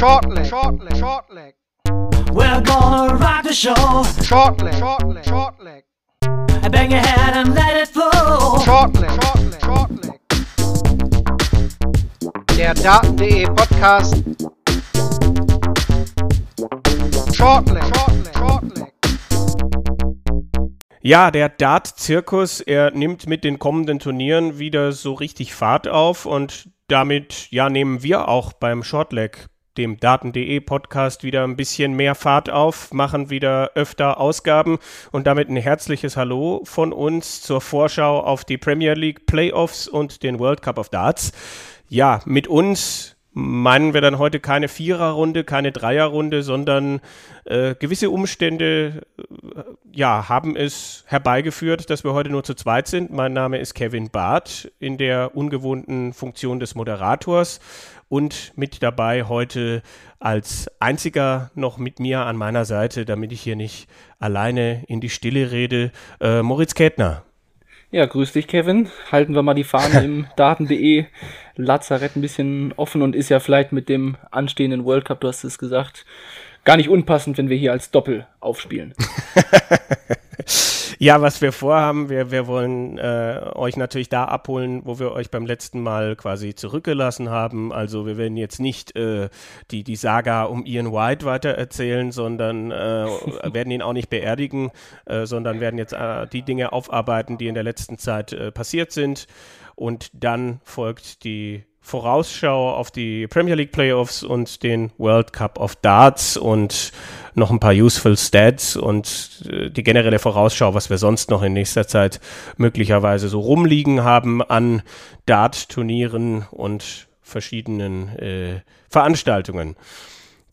Short leg, short leg, short leg. We're gonna rock the show. Short leg, short leg, short leg. Bang your head and let it flow. Short leg, short leg, short leg. Der Daten.de Podcast. Short leg, short leg, short leg. Ja, der Dart-Zirkus, er nimmt mit den kommenden Turnieren wieder so richtig Fahrt auf und damit, ja, nehmen wir auch beim Shortleg, dem Daten.de Podcast, wieder ein bisschen mehr Fahrt auf, machen wieder öfter Ausgaben und damit ein herzliches Hallo von uns zur Vorschau auf die Premier League Playoffs und den World Cup of Darts. Ja, mit uns meinen wir dann heute keine Viererrunde, keine Dreierrunde, sondern äh, gewisse Umstände äh, ja, haben es herbeigeführt, dass wir heute nur zu zweit sind. Mein Name ist Kevin Barth in der ungewohnten Funktion des Moderators und mit dabei heute als einziger noch mit mir an meiner Seite, damit ich hier nicht alleine in die Stille rede, äh, Moritz Kätner. Ja, grüß dich, Kevin. Halten wir mal die Fahne im Daten.de Lazarett ein bisschen offen und ist ja vielleicht mit dem anstehenden World Cup, du hast es gesagt, gar nicht unpassend, wenn wir hier als Doppel aufspielen. ja, was wir vorhaben, wir, wir wollen äh, euch natürlich da abholen, wo wir euch beim letzten Mal quasi zurückgelassen haben. Also wir werden jetzt nicht äh, die, die Saga um Ian White weiter erzählen, sondern äh, werden ihn auch nicht beerdigen, äh, sondern werden jetzt äh, die Dinge aufarbeiten, die in der letzten Zeit äh, passiert sind. Und dann folgt die Vorausschau auf die Premier League Playoffs und den World Cup of Darts und noch ein paar useful Stats und äh, die generelle Vorausschau, was wir sonst noch in nächster Zeit möglicherweise so rumliegen haben an Dart-Turnieren und verschiedenen äh, Veranstaltungen.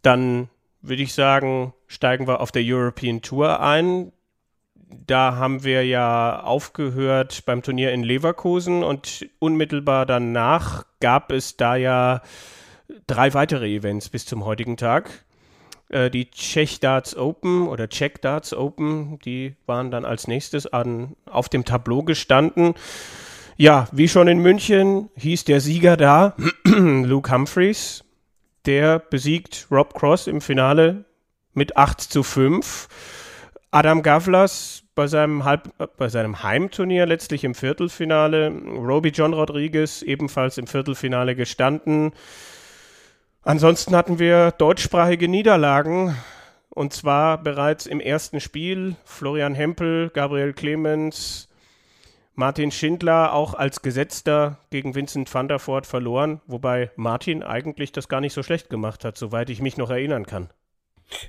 Dann würde ich sagen, steigen wir auf der European Tour ein da haben wir ja aufgehört beim Turnier in Leverkusen und unmittelbar danach gab es da ja drei weitere Events bis zum heutigen Tag. Äh, die Czech Darts Open oder Czech Darts Open, die waren dann als nächstes an, auf dem Tableau gestanden. Ja, wie schon in München hieß der Sieger da, Luke Humphreys. Der besiegt Rob Cross im Finale mit 8 zu 5. Adam Gavlas bei seinem, Halb, bei seinem Heimturnier letztlich im Viertelfinale. Roby John Rodriguez ebenfalls im Viertelfinale gestanden. Ansonsten hatten wir deutschsprachige Niederlagen. Und zwar bereits im ersten Spiel. Florian Hempel, Gabriel Clemens, Martin Schindler auch als Gesetzter gegen Vincent van der Voort verloren. Wobei Martin eigentlich das gar nicht so schlecht gemacht hat, soweit ich mich noch erinnern kann.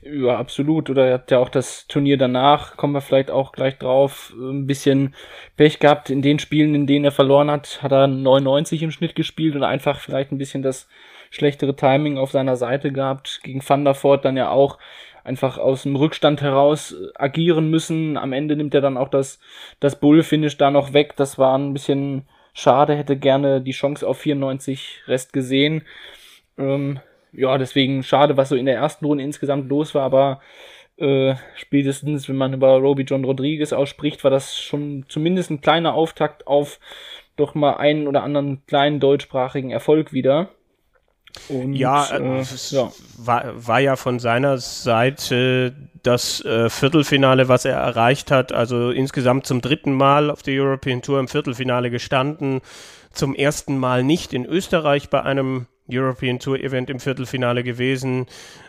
Ja, absolut. Oder er hat ja auch das Turnier danach, kommen wir vielleicht auch gleich drauf, ein bisschen Pech gehabt. In den Spielen, in denen er verloren hat, hat er 99 im Schnitt gespielt und einfach vielleicht ein bisschen das schlechtere Timing auf seiner Seite gehabt. Gegen Voort dann ja auch einfach aus dem Rückstand heraus agieren müssen. Am Ende nimmt er dann auch das, das Bull-Finish da noch weg. Das war ein bisschen schade, hätte gerne die Chance auf 94 Rest gesehen. Ähm, ja, deswegen schade, was so in der ersten Runde insgesamt los war, aber äh, spätestens, wenn man über Roby John Rodriguez ausspricht, war das schon zumindest ein kleiner Auftakt auf doch mal einen oder anderen kleinen deutschsprachigen Erfolg wieder. Und, ja, äh, es ja. War, war ja von seiner Seite das äh, Viertelfinale, was er erreicht hat. Also insgesamt zum dritten Mal auf der European Tour im Viertelfinale gestanden. Zum ersten Mal nicht in Österreich bei einem European Tour Event im Viertelfinale gewesen.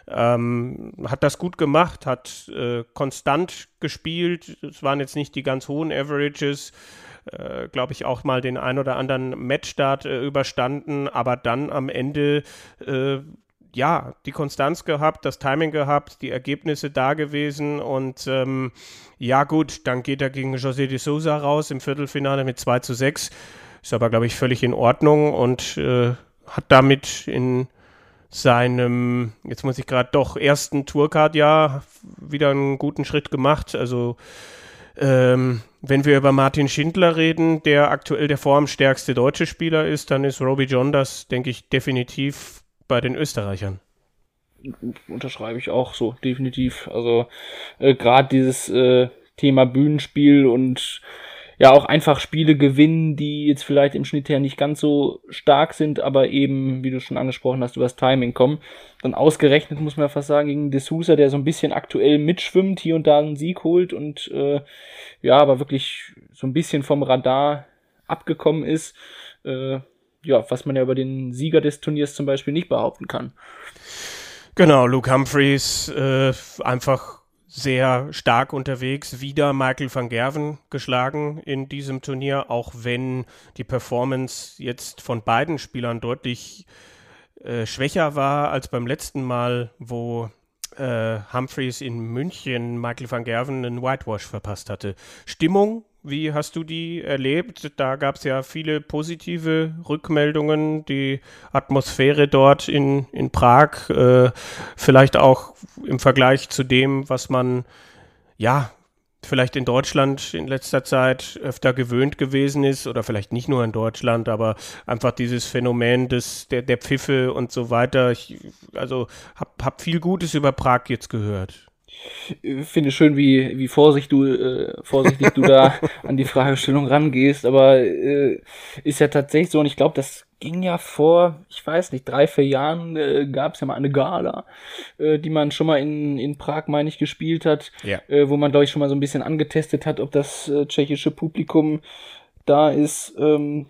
Ähm, hat das gut gemacht, hat äh, konstant gespielt. Es waren jetzt nicht die ganz hohen Averages. Äh, Glaube ich auch mal den ein oder anderen Matchstart äh, überstanden, aber dann am Ende äh, ja, die Konstanz gehabt, das Timing gehabt, die Ergebnisse da gewesen und ähm, ja gut, dann geht er gegen José de Sousa raus im Viertelfinale mit 2 zu 6. Ist aber, glaube ich, völlig in Ordnung und äh, hat damit in seinem, jetzt muss ich gerade doch, ersten Tourcard-Jahr wieder einen guten Schritt gemacht. Also ähm, wenn wir über Martin Schindler reden, der aktuell der formstärkste deutsche Spieler ist, dann ist Roby John das, denke ich, definitiv bei den Österreichern. Unterschreibe ich auch so, definitiv. Also äh, gerade dieses äh, Thema Bühnenspiel und ja auch einfach Spiele gewinnen, die jetzt vielleicht im Schnitt her nicht ganz so stark sind, aber eben, wie du schon angesprochen hast, über das Timing kommen. Dann ausgerechnet muss man ja fast sagen, gegen D'Souza, der so ein bisschen aktuell mitschwimmt, hier und da einen Sieg holt und äh, ja, aber wirklich so ein bisschen vom Radar abgekommen ist. Äh, ja, was man ja über den Sieger des Turniers zum Beispiel nicht behaupten kann. Genau, Luke Humphreys äh, einfach sehr stark unterwegs, wieder Michael van Gerven geschlagen in diesem Turnier, auch wenn die Performance jetzt von beiden Spielern deutlich äh, schwächer war als beim letzten Mal, wo äh, Humphreys in München Michael van Gerven einen Whitewash verpasst hatte. Stimmung wie hast du die erlebt? Da gab es ja viele positive Rückmeldungen. Die Atmosphäre dort in, in Prag, äh, vielleicht auch im Vergleich zu dem, was man ja vielleicht in Deutschland in letzter Zeit öfter gewöhnt gewesen ist oder vielleicht nicht nur in Deutschland, aber einfach dieses Phänomen des der, der Pfiffe und so weiter. Ich, also habe hab viel Gutes über Prag jetzt gehört finde schön, wie, wie vorsichtig du, äh, vorsichtig du da an die Fragestellung rangehst, aber äh, ist ja tatsächlich so und ich glaube, das ging ja vor, ich weiß nicht, drei, vier Jahren äh, gab es ja mal eine Gala, äh, die man schon mal in, in Prag, meine ich, gespielt hat, ja. äh, wo man, glaube ich, schon mal so ein bisschen angetestet hat, ob das äh, tschechische Publikum da ist. Ähm,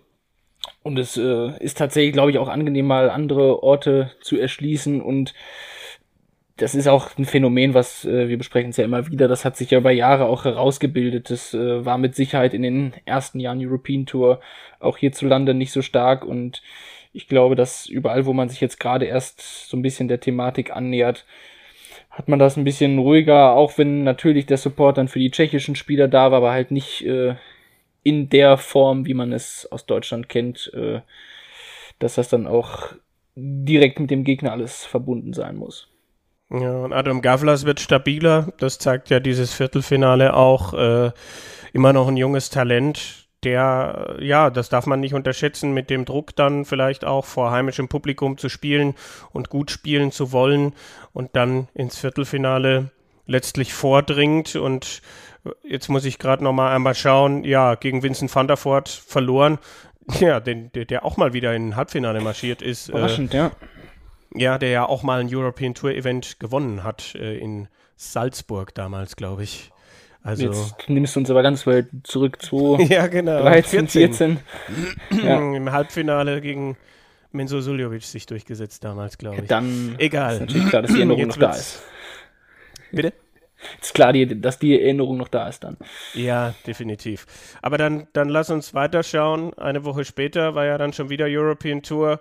und es äh, ist tatsächlich, glaube ich, auch angenehm, mal andere Orte zu erschließen und das ist auch ein Phänomen, was äh, wir besprechen es ja immer wieder. Das hat sich ja über Jahre auch herausgebildet. Das äh, war mit Sicherheit in den ersten Jahren European Tour auch hierzulande nicht so stark und ich glaube, dass überall, wo man sich jetzt gerade erst so ein bisschen der Thematik annähert, hat man das ein bisschen ruhiger, auch wenn natürlich der Support dann für die tschechischen Spieler da war, aber halt nicht äh, in der Form, wie man es aus Deutschland kennt, äh, dass das dann auch direkt mit dem Gegner alles verbunden sein muss. Ja, und Adam Gavlas wird stabiler. Das zeigt ja dieses Viertelfinale auch. Äh, immer noch ein junges Talent, der, ja, das darf man nicht unterschätzen, mit dem Druck dann vielleicht auch vor heimischem Publikum zu spielen und gut spielen zu wollen und dann ins Viertelfinale letztlich vordringt. Und jetzt muss ich gerade noch mal einmal schauen, ja, gegen Vincent van der Voort verloren. Ja, den, der, der auch mal wieder in ein Halbfinale marschiert ist. Äh, Überraschend, äh, ja ja, der ja auch mal ein European Tour Event gewonnen hat äh, in Salzburg damals, glaube ich. Also Jetzt nimmst du uns aber ganz weit zurück zu ja, genau. 13, 14. 14. ja. Im Halbfinale gegen Menzo Suljovic sich durchgesetzt damals, glaube ich. Dann Egal. ist natürlich klar, dass die Erinnerung noch da ist. Bitte? Ist klar, die, dass die Erinnerung noch da ist dann. Ja, definitiv. Aber dann, dann lass uns weiterschauen. Eine Woche später war ja dann schon wieder European Tour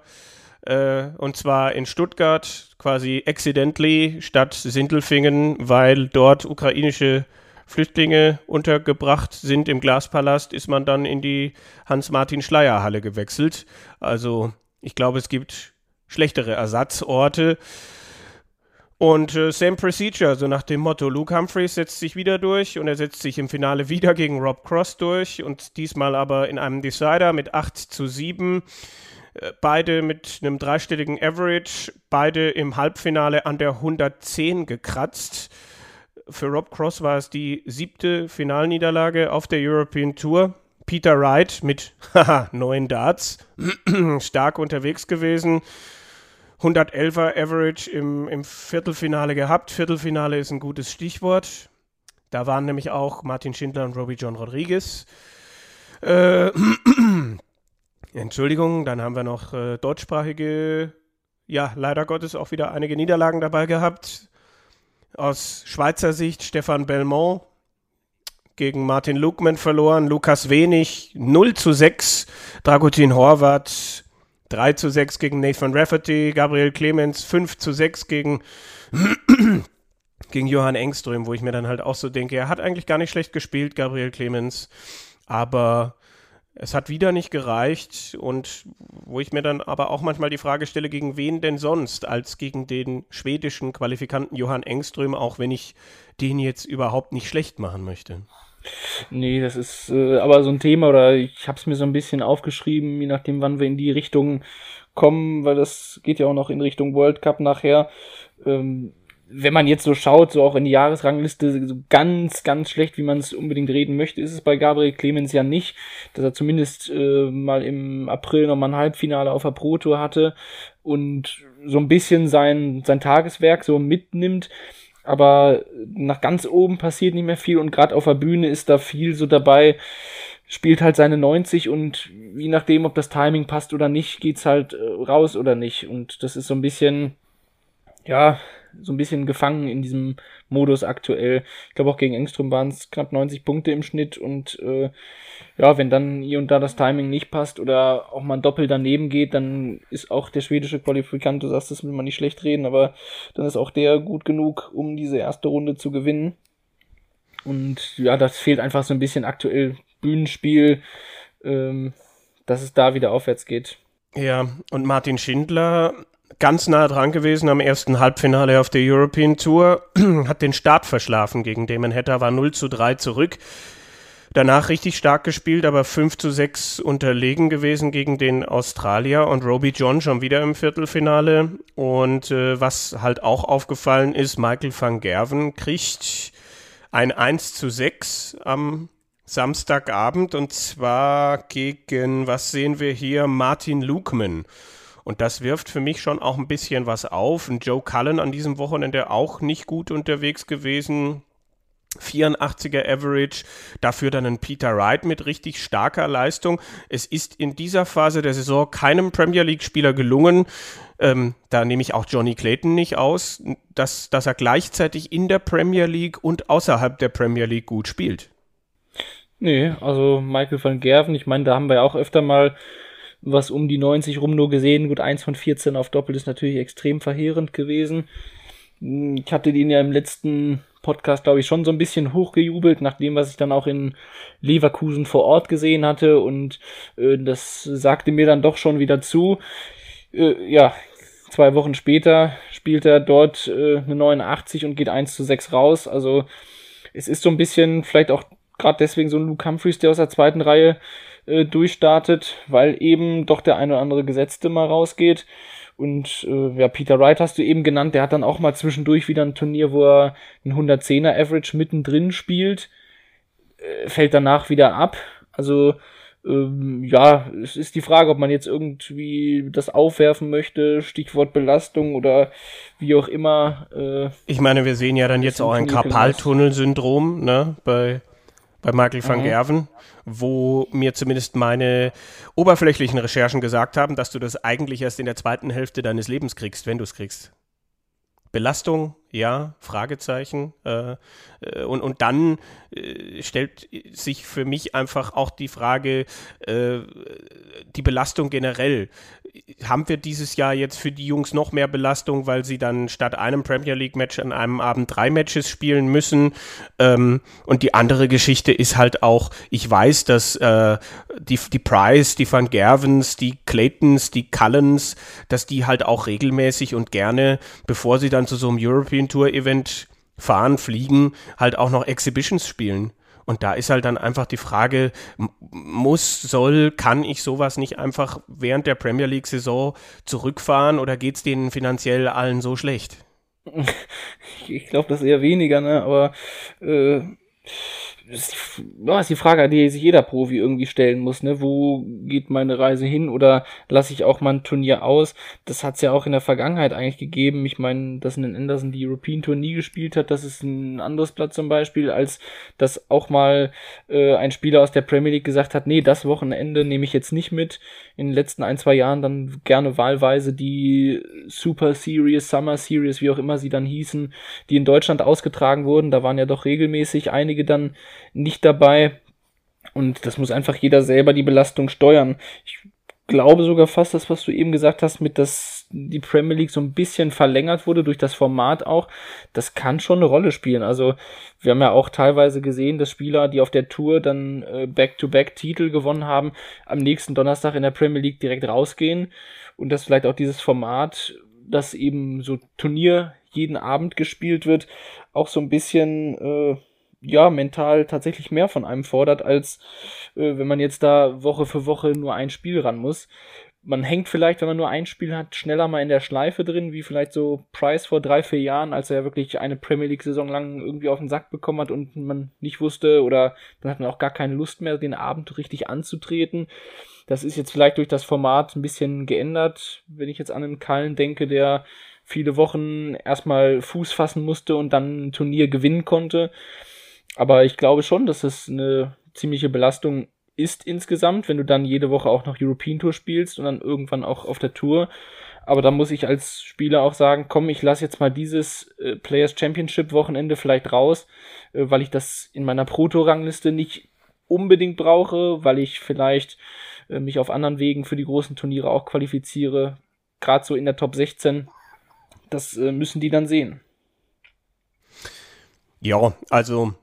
äh, und zwar in Stuttgart, quasi accidentally statt Sindelfingen, weil dort ukrainische Flüchtlinge untergebracht sind im Glaspalast, ist man dann in die Hans-Martin-Schleier-Halle gewechselt. Also ich glaube, es gibt schlechtere Ersatzorte. Und äh, same procedure, so nach dem Motto, Luke Humphreys setzt sich wieder durch und er setzt sich im Finale wieder gegen Rob Cross durch und diesmal aber in einem Decider mit 8 zu 7 beide mit einem dreistelligen Average, beide im Halbfinale an der 110 gekratzt. Für Rob Cross war es die siebte Finalniederlage auf der European Tour. Peter Wright mit neun Darts, stark unterwegs gewesen. 111er Average im, im Viertelfinale gehabt. Viertelfinale ist ein gutes Stichwort. Da waren nämlich auch Martin Schindler und Robbie John Rodriguez. Äh, Entschuldigung, dann haben wir noch äh, deutschsprachige, ja, leider Gottes auch wieder einige Niederlagen dabei gehabt. Aus Schweizer Sicht Stefan Belmont gegen Martin Lukman verloren, Lukas Wenig 0 zu 6, Dragutin Horvath 3 zu 6 gegen Nathan Rafferty, Gabriel Clemens 5 zu 6 gegen, gegen Johann Engström, wo ich mir dann halt auch so denke, er hat eigentlich gar nicht schlecht gespielt, Gabriel Clemens, aber es hat wieder nicht gereicht und wo ich mir dann aber auch manchmal die Frage stelle, gegen wen denn sonst als gegen den schwedischen Qualifikanten Johann Engström, auch wenn ich den jetzt überhaupt nicht schlecht machen möchte. Nee, das ist äh, aber so ein Thema oder ich habe es mir so ein bisschen aufgeschrieben, je nachdem, wann wir in die Richtung kommen, weil das geht ja auch noch in Richtung World Cup nachher. Ähm, wenn man jetzt so schaut, so auch in die Jahresrangliste, so ganz, ganz schlecht, wie man es unbedingt reden möchte, ist es bei Gabriel Clemens ja nicht, dass er zumindest äh, mal im April nochmal ein Halbfinale auf der Pro Tour hatte und so ein bisschen sein, sein Tageswerk so mitnimmt. Aber nach ganz oben passiert nicht mehr viel und gerade auf der Bühne ist da viel so dabei, spielt halt seine 90 und je nachdem, ob das Timing passt oder nicht, geht's halt äh, raus oder nicht. Und das ist so ein bisschen, ja, so ein bisschen gefangen in diesem Modus aktuell. Ich glaube auch gegen Engström waren es knapp 90 Punkte im Schnitt und äh, ja, wenn dann hier und da das Timing nicht passt oder auch mal ein Doppel daneben geht, dann ist auch der schwedische Qualifikant, du sagst, das will man nicht schlecht reden, aber dann ist auch der gut genug, um diese erste Runde zu gewinnen. Und ja, das fehlt einfach so ein bisschen aktuell Bühnenspiel, ähm, dass es da wieder aufwärts geht. Ja, und Martin Schindler ganz nah dran gewesen am ersten Halbfinale auf der European Tour, hat den Start verschlafen gegen Damon Hatter, war 0 zu 3 zurück. Danach richtig stark gespielt, aber 5 zu 6 unterlegen gewesen gegen den Australier und Roby John schon wieder im Viertelfinale. Und äh, was halt auch aufgefallen ist, Michael van Gerven kriegt ein 1 zu 6 am Samstagabend und zwar gegen, was sehen wir hier, Martin Lukman. Und das wirft für mich schon auch ein bisschen was auf. Ein Joe Cullen an diesem Wochenende auch nicht gut unterwegs gewesen. 84er Average, dafür dann ein Peter Wright mit richtig starker Leistung. Es ist in dieser Phase der Saison keinem Premier League-Spieler gelungen, ähm, da nehme ich auch Johnny Clayton nicht aus, dass, dass er gleichzeitig in der Premier League und außerhalb der Premier League gut spielt. Nee, also Michael van Gerven, ich meine, da haben wir ja auch öfter mal was um die 90 rum nur gesehen. Gut, eins von 14 auf Doppel ist natürlich extrem verheerend gewesen. Ich hatte den ja im letzten Podcast, glaube ich, schon so ein bisschen hochgejubelt, nach dem, was ich dann auch in Leverkusen vor Ort gesehen hatte. Und äh, das sagte mir dann doch schon wieder zu. Äh, ja, zwei Wochen später spielt er dort äh, eine 89 und geht 1 zu 6 raus. Also es ist so ein bisschen vielleicht auch gerade deswegen so ein Luke Humphreys, der aus der zweiten Reihe äh, durchstartet, weil eben doch der eine oder andere Gesetzte mal rausgeht. Und äh, ja, Peter Wright hast du eben genannt, der hat dann auch mal zwischendurch wieder ein Turnier, wo er ein 110er Average mittendrin spielt, äh, fällt danach wieder ab. Also ähm, ja, es ist die Frage, ob man jetzt irgendwie das aufwerfen möchte, Stichwort Belastung oder wie auch immer. Äh, ich meine, wir sehen ja dann jetzt auch ein Karpaltunnelsyndrom, ne, bei bei Michael van mhm. Gerven, wo mir zumindest meine oberflächlichen Recherchen gesagt haben, dass du das eigentlich erst in der zweiten Hälfte deines Lebens kriegst, wenn du es kriegst. Belastung, ja, Fragezeichen. Äh, äh, und, und dann äh, stellt sich für mich einfach auch die Frage, äh, die Belastung generell haben wir dieses Jahr jetzt für die Jungs noch mehr Belastung, weil sie dann statt einem Premier League Match an einem Abend drei Matches spielen müssen. Ähm, und die andere Geschichte ist halt auch, ich weiß, dass äh, die, die Price, die Van Gervens, die Claytons, die Cullens, dass die halt auch regelmäßig und gerne, bevor sie dann zu so einem European Tour Event fahren, fliegen, halt auch noch Exhibitions spielen. Und da ist halt dann einfach die Frage, muss, soll, kann ich sowas nicht einfach während der Premier League-Saison zurückfahren oder geht es denen finanziell allen so schlecht? Ich glaube das eher weniger, ne? Aber äh, ist, ja, ist die Frage, die sich jeder Profi irgendwie stellen muss, ne? Wo geht meine Reise hin oder lasse ich auch mal ein Turnier aus? Das hat es ja auch in der Vergangenheit eigentlich gegeben. Ich meine, dass ein Anderson die European Tour nie gespielt hat, das ist ein anderes Blatt zum Beispiel, als dass auch mal äh, ein Spieler aus der Premier League gesagt hat, nee, das Wochenende nehme ich jetzt nicht mit. In den letzten ein, zwei Jahren dann gerne wahlweise die Super Series, Summer Series, wie auch immer sie dann hießen, die in Deutschland ausgetragen wurden. Da waren ja doch regelmäßig einige dann nicht dabei. Und das muss einfach jeder selber die Belastung steuern. Ich glaube sogar fast das, was du eben gesagt hast, mit dass die Premier League so ein bisschen verlängert wurde durch das Format auch, das kann schon eine Rolle spielen. Also wir haben ja auch teilweise gesehen, dass Spieler, die auf der Tour dann äh, Back-to-Back-Titel gewonnen haben, am nächsten Donnerstag in der Premier League direkt rausgehen und dass vielleicht auch dieses Format, das eben so Turnier jeden Abend gespielt wird, auch so ein bisschen äh, ja, mental tatsächlich mehr von einem fordert, als äh, wenn man jetzt da Woche für Woche nur ein Spiel ran muss. man hängt vielleicht, wenn man nur ein Spiel hat, schneller mal in der Schleife drin, wie vielleicht so Price vor drei, vier Jahren, als er ja wirklich eine Premier League-Saison lang irgendwie auf den Sack bekommen hat und man nicht wusste oder dann hat man auch gar keine Lust mehr, den Abend richtig anzutreten. Das ist jetzt vielleicht durch das Format ein bisschen geändert, wenn ich jetzt an einen Kallen denke, der viele Wochen erstmal Fuß fassen musste und dann ein Turnier gewinnen konnte. Aber ich glaube schon, dass es eine ziemliche Belastung ist insgesamt, wenn du dann jede Woche auch noch European Tour spielst und dann irgendwann auch auf der Tour. Aber da muss ich als Spieler auch sagen, komm, ich lasse jetzt mal dieses äh, Players Championship Wochenende vielleicht raus, äh, weil ich das in meiner Proto-Rangliste nicht unbedingt brauche, weil ich vielleicht äh, mich auf anderen Wegen für die großen Turniere auch qualifiziere. Gerade so in der Top 16. Das äh, müssen die dann sehen. Ja, also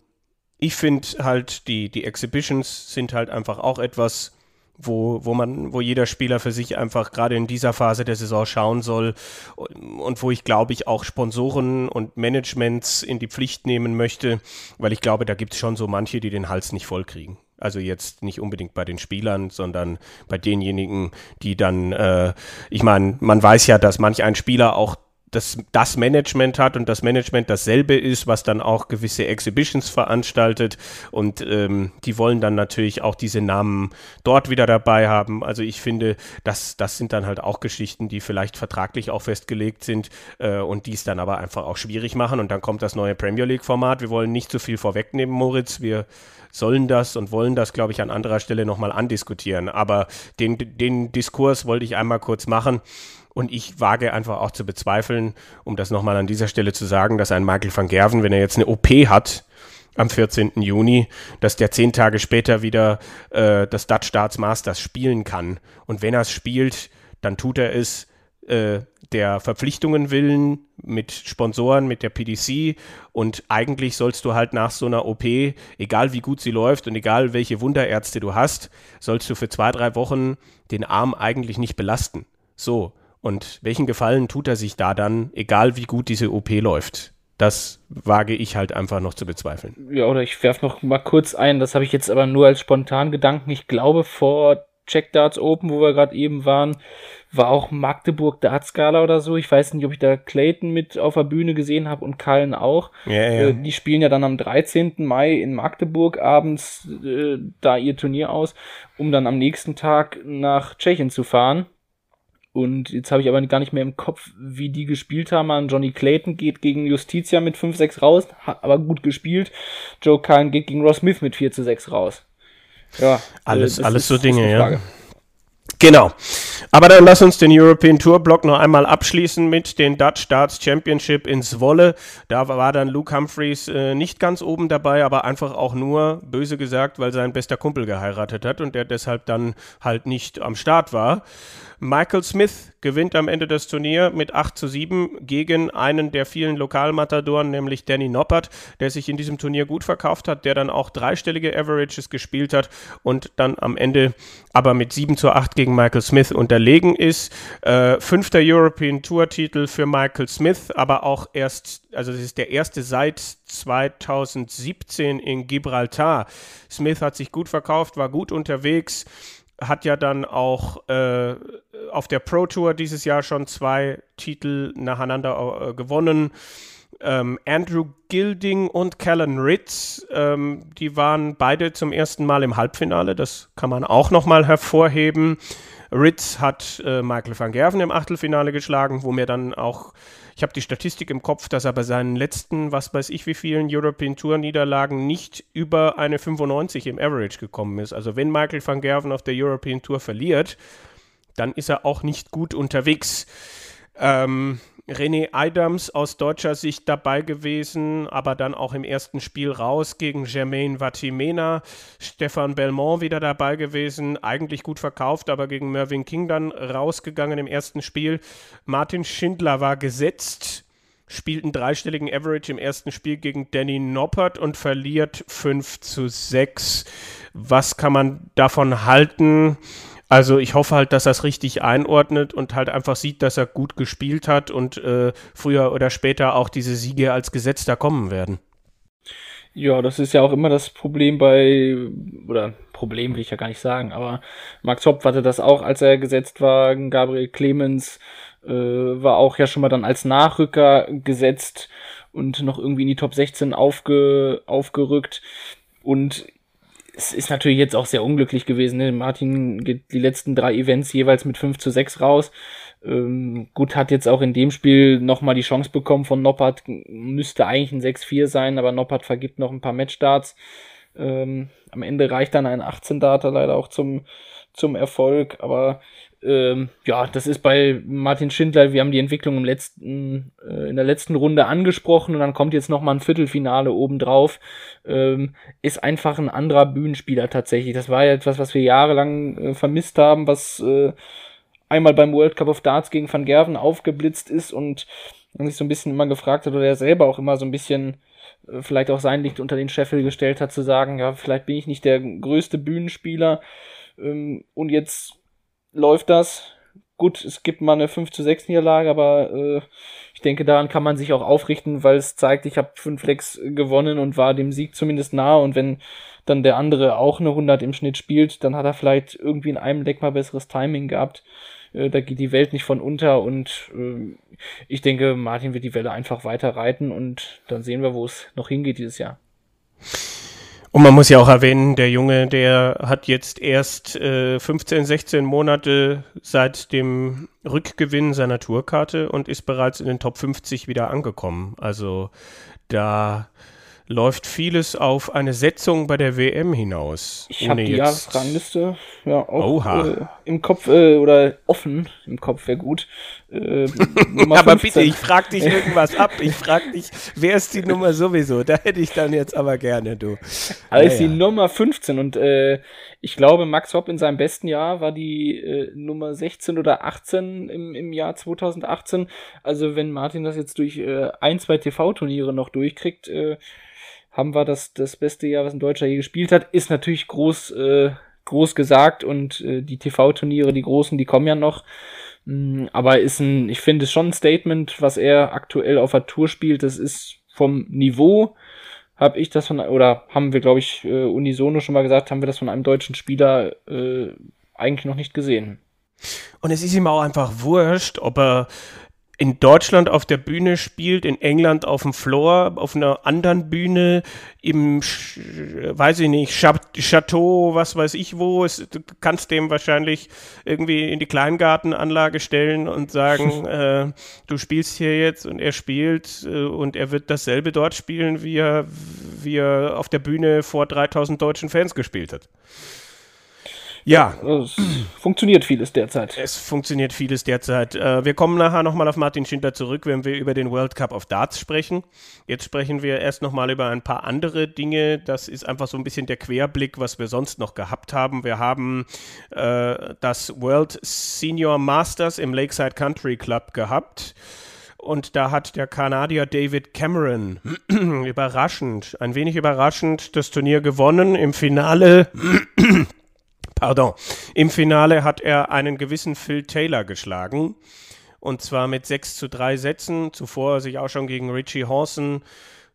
ich finde halt, die, die Exhibitions sind halt einfach auch etwas, wo, wo man, wo jeder Spieler für sich einfach gerade in dieser Phase der Saison schauen soll und wo ich glaube ich auch Sponsoren und Managements in die Pflicht nehmen möchte, weil ich glaube, da gibt es schon so manche, die den Hals nicht voll kriegen. Also jetzt nicht unbedingt bei den Spielern, sondern bei denjenigen, die dann, äh, ich meine, man weiß ja, dass manch ein Spieler auch das, das Management hat und das Management dasselbe ist, was dann auch gewisse Exhibitions veranstaltet und ähm, die wollen dann natürlich auch diese Namen dort wieder dabei haben. Also ich finde, das, das sind dann halt auch Geschichten, die vielleicht vertraglich auch festgelegt sind äh, und die es dann aber einfach auch schwierig machen und dann kommt das neue Premier League Format. Wir wollen nicht zu viel vorwegnehmen, Moritz. Wir sollen das und wollen das, glaube ich, an anderer Stelle nochmal andiskutieren. Aber den, den Diskurs wollte ich einmal kurz machen. Und ich wage einfach auch zu bezweifeln, um das nochmal an dieser Stelle zu sagen, dass ein Michael van Gerven, wenn er jetzt eine OP hat, am 14. Juni, dass der zehn Tage später wieder äh, das Dutch Darts Masters spielen kann. Und wenn er es spielt, dann tut er es äh, der Verpflichtungen willen mit Sponsoren, mit der PDC und eigentlich sollst du halt nach so einer OP, egal wie gut sie läuft und egal welche Wunderärzte du hast, sollst du für zwei, drei Wochen den Arm eigentlich nicht belasten. So, und welchen Gefallen tut er sich da dann, egal wie gut diese OP läuft? Das wage ich halt einfach noch zu bezweifeln. Ja, oder ich werfe noch mal kurz ein, das habe ich jetzt aber nur als spontan Gedanken. Ich glaube, vor Check Darts Open, wo wir gerade eben waren, war auch Magdeburg Darts Gala oder so. Ich weiß nicht, ob ich da Clayton mit auf der Bühne gesehen habe und Kallen auch. Ja, ja. Äh, die spielen ja dann am 13. Mai in Magdeburg abends äh, da ihr Turnier aus, um dann am nächsten Tag nach Tschechien zu fahren. Und jetzt habe ich aber gar nicht mehr im Kopf, wie die gespielt haben. An Johnny Clayton geht gegen Justitia mit 5-6 raus, hat aber gut gespielt. Joe Kahn geht gegen Ross Smith mit 4 6 raus. Ja, alles, alles so Dinge, ja. Genau. Aber dann lass uns den European Tour Block noch einmal abschließen mit den Dutch Darts Championship in Zwolle. Da war dann Luke Humphreys äh, nicht ganz oben dabei, aber einfach auch nur, böse gesagt, weil sein bester Kumpel geheiratet hat und der deshalb dann halt nicht am Start war. Michael Smith gewinnt am Ende das Turnier mit 8 zu 7 gegen einen der vielen Lokalmatadoren, nämlich Danny Noppert, der sich in diesem Turnier gut verkauft hat, der dann auch dreistellige Averages gespielt hat und dann am Ende aber mit 7 zu 8 gegen Michael Smith unterlegen ist. Äh, fünfter European Tour Titel für Michael Smith, aber auch erst, also das ist der erste seit 2017 in Gibraltar. Smith hat sich gut verkauft, war gut unterwegs hat ja dann auch äh, auf der Pro Tour dieses Jahr schon zwei Titel nacheinander äh, gewonnen. Ähm, Andrew Gilding und Callan Ritz, ähm, die waren beide zum ersten Mal im Halbfinale. Das kann man auch nochmal hervorheben. Ritz hat äh, Michael van Gerven im Achtelfinale geschlagen, wo mir dann auch ich habe die Statistik im Kopf, dass er bei seinen letzten, was weiß ich, wie vielen European Tour Niederlagen nicht über eine 95 im Average gekommen ist. Also wenn Michael van Gerven auf der European Tour verliert, dann ist er auch nicht gut unterwegs. Ähm, René Adams aus deutscher Sicht dabei gewesen, aber dann auch im ersten Spiel raus gegen Germain Vatimena. Stefan Belmont wieder dabei gewesen, eigentlich gut verkauft, aber gegen Mervyn King dann rausgegangen im ersten Spiel. Martin Schindler war gesetzt spielt einen dreistelligen Average im ersten Spiel gegen Danny Noppert und verliert 5 zu 6. Was kann man davon halten? Also ich hoffe halt, dass er es richtig einordnet und halt einfach sieht, dass er gut gespielt hat und äh, früher oder später auch diese Siege als Gesetz da kommen werden. Ja, das ist ja auch immer das Problem bei, oder Problem will ich ja gar nicht sagen, aber Max Hopp hatte das auch, als er gesetzt war. Gabriel Clemens äh, war auch ja schon mal dann als Nachrücker gesetzt und noch irgendwie in die Top 16 aufge, aufgerückt. Und es ist natürlich jetzt auch sehr unglücklich gewesen. Ne? Martin geht die letzten drei Events jeweils mit 5 zu 6 raus. Ähm, gut, hat jetzt auch in dem Spiel nochmal die Chance bekommen von Noppert. Müsste eigentlich ein 6-4 sein, aber Noppert vergibt noch ein paar Matchstarts. Ähm, am Ende reicht dann ein 18-Data leider auch zum, zum Erfolg. Aber ähm, ja, das ist bei Martin Schindler, wir haben die Entwicklung im letzten, äh, in der letzten Runde angesprochen und dann kommt jetzt nochmal ein Viertelfinale obendrauf. Ähm, ist einfach ein anderer Bühnenspieler tatsächlich. Das war ja etwas, was wir jahrelang äh, vermisst haben, was äh, einmal beim World Cup of Darts gegen Van Gerven aufgeblitzt ist und man sich so ein bisschen immer gefragt hat, oder er selber auch immer so ein bisschen äh, vielleicht auch sein Licht unter den Scheffel gestellt hat, zu sagen, ja, vielleicht bin ich nicht der größte Bühnenspieler ähm, und jetzt läuft das. Gut, es gibt mal eine 5 zu 6 Niederlage, aber äh, ich denke, daran kann man sich auch aufrichten, weil es zeigt, ich habe fünf Lecks gewonnen und war dem Sieg zumindest nah. Und wenn dann der andere auch eine 100 im Schnitt spielt, dann hat er vielleicht irgendwie in einem Leck mal besseres Timing gehabt. Äh, da geht die Welt nicht von unter und äh, ich denke, Martin wird die Welle einfach weiter reiten und dann sehen wir, wo es noch hingeht dieses Jahr. Und man muss ja auch erwähnen, der Junge, der hat jetzt erst äh, 15, 16 Monate seit dem Rückgewinn seiner Tourkarte und ist bereits in den Top 50 wieder angekommen. Also da läuft vieles auf eine Setzung bei der WM hinaus. Ich habe die Jahresrangliste ja auch äh, im Kopf äh, oder offen im Kopf wäre gut. Äh, aber bitte, ich frage dich irgendwas ab. Ich frage dich, wer ist die Nummer sowieso? Da hätte ich dann jetzt aber gerne, du. Naja. ist die Nummer 15 und äh, ich glaube, Max Hopp in seinem besten Jahr war die äh, Nummer 16 oder 18 im, im Jahr 2018. Also wenn Martin das jetzt durch äh, ein, zwei TV-Turniere noch durchkriegt, äh, haben wir das, das beste Jahr, was ein Deutscher je gespielt hat. Ist natürlich groß, äh, groß gesagt und äh, die TV-Turniere, die großen, die kommen ja noch. Mm, aber ist ein, ich finde es schon ein Statement, was er aktuell auf der Tour spielt. Das ist vom Niveau, habe ich das von, oder haben wir, glaube ich, äh, unisono schon mal gesagt, haben wir das von einem deutschen Spieler äh, eigentlich noch nicht gesehen. Und es ist ihm auch einfach wurscht, ob er in Deutschland auf der Bühne spielt, in England auf dem Floor, auf einer anderen Bühne, im, weiß ich nicht, Chateau, was weiß ich wo. Es, du kannst dem wahrscheinlich irgendwie in die Kleingartenanlage stellen und sagen, äh, du spielst hier jetzt und er spielt äh, und er wird dasselbe dort spielen, wie er, wie er auf der Bühne vor 3000 deutschen Fans gespielt hat. Ja. Es funktioniert vieles derzeit. Es funktioniert vieles derzeit. Äh, wir kommen nachher nochmal auf Martin Schindler zurück, wenn wir über den World Cup of Darts sprechen. Jetzt sprechen wir erst nochmal über ein paar andere Dinge. Das ist einfach so ein bisschen der Querblick, was wir sonst noch gehabt haben. Wir haben äh, das World Senior Masters im Lakeside Country Club gehabt. Und da hat der Kanadier David Cameron überraschend, ein wenig überraschend, das Turnier gewonnen. Im Finale Pardon. Im Finale hat er einen gewissen Phil Taylor geschlagen. Und zwar mit 6 zu 3 Sätzen. Zuvor sich auch schon gegen Richie Hawson,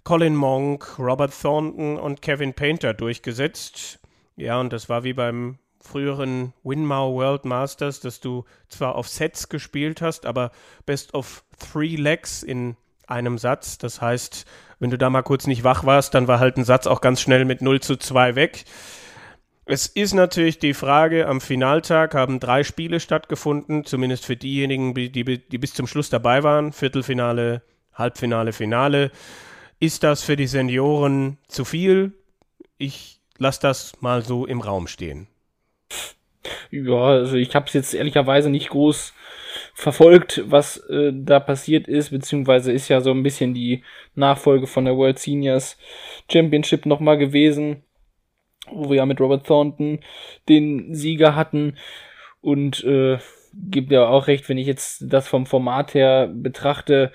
Colin Monk, Robert Thornton und Kevin Painter durchgesetzt. Ja, und das war wie beim früheren Winmau World Masters, dass du zwar auf Sets gespielt hast, aber best of three legs in einem Satz. Das heißt, wenn du da mal kurz nicht wach warst, dann war halt ein Satz auch ganz schnell mit 0 zu 2 weg. Es ist natürlich die Frage, am Finaltag haben drei Spiele stattgefunden, zumindest für diejenigen, die, die bis zum Schluss dabei waren. Viertelfinale, Halbfinale, Finale. Ist das für die Senioren zu viel? Ich lasse das mal so im Raum stehen. Ja, also ich habe es jetzt ehrlicherweise nicht groß verfolgt, was äh, da passiert ist, beziehungsweise ist ja so ein bisschen die Nachfolge von der World Seniors Championship nochmal gewesen wo wir ja mit Robert Thornton den Sieger hatten. Und äh, gibt ja auch recht, wenn ich jetzt das vom Format her betrachte,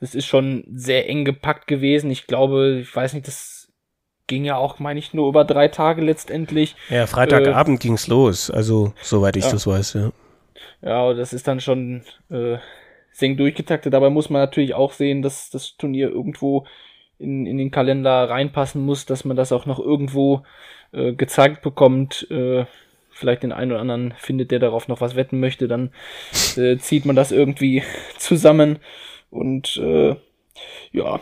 das ist schon sehr eng gepackt gewesen. Ich glaube, ich weiß nicht, das ging ja auch, meine ich, nur über drei Tage letztendlich. Ja, Freitagabend äh, ging's los, also soweit ich ja. das weiß, ja. Ja, das ist dann schon äh, sehr durchgetaktet. Dabei muss man natürlich auch sehen, dass das Turnier irgendwo in, in den Kalender reinpassen muss, dass man das auch noch irgendwo äh, gezeigt bekommt. Äh, vielleicht den einen oder anderen findet, der darauf noch was wetten möchte, dann äh, zieht man das irgendwie zusammen und äh, ja,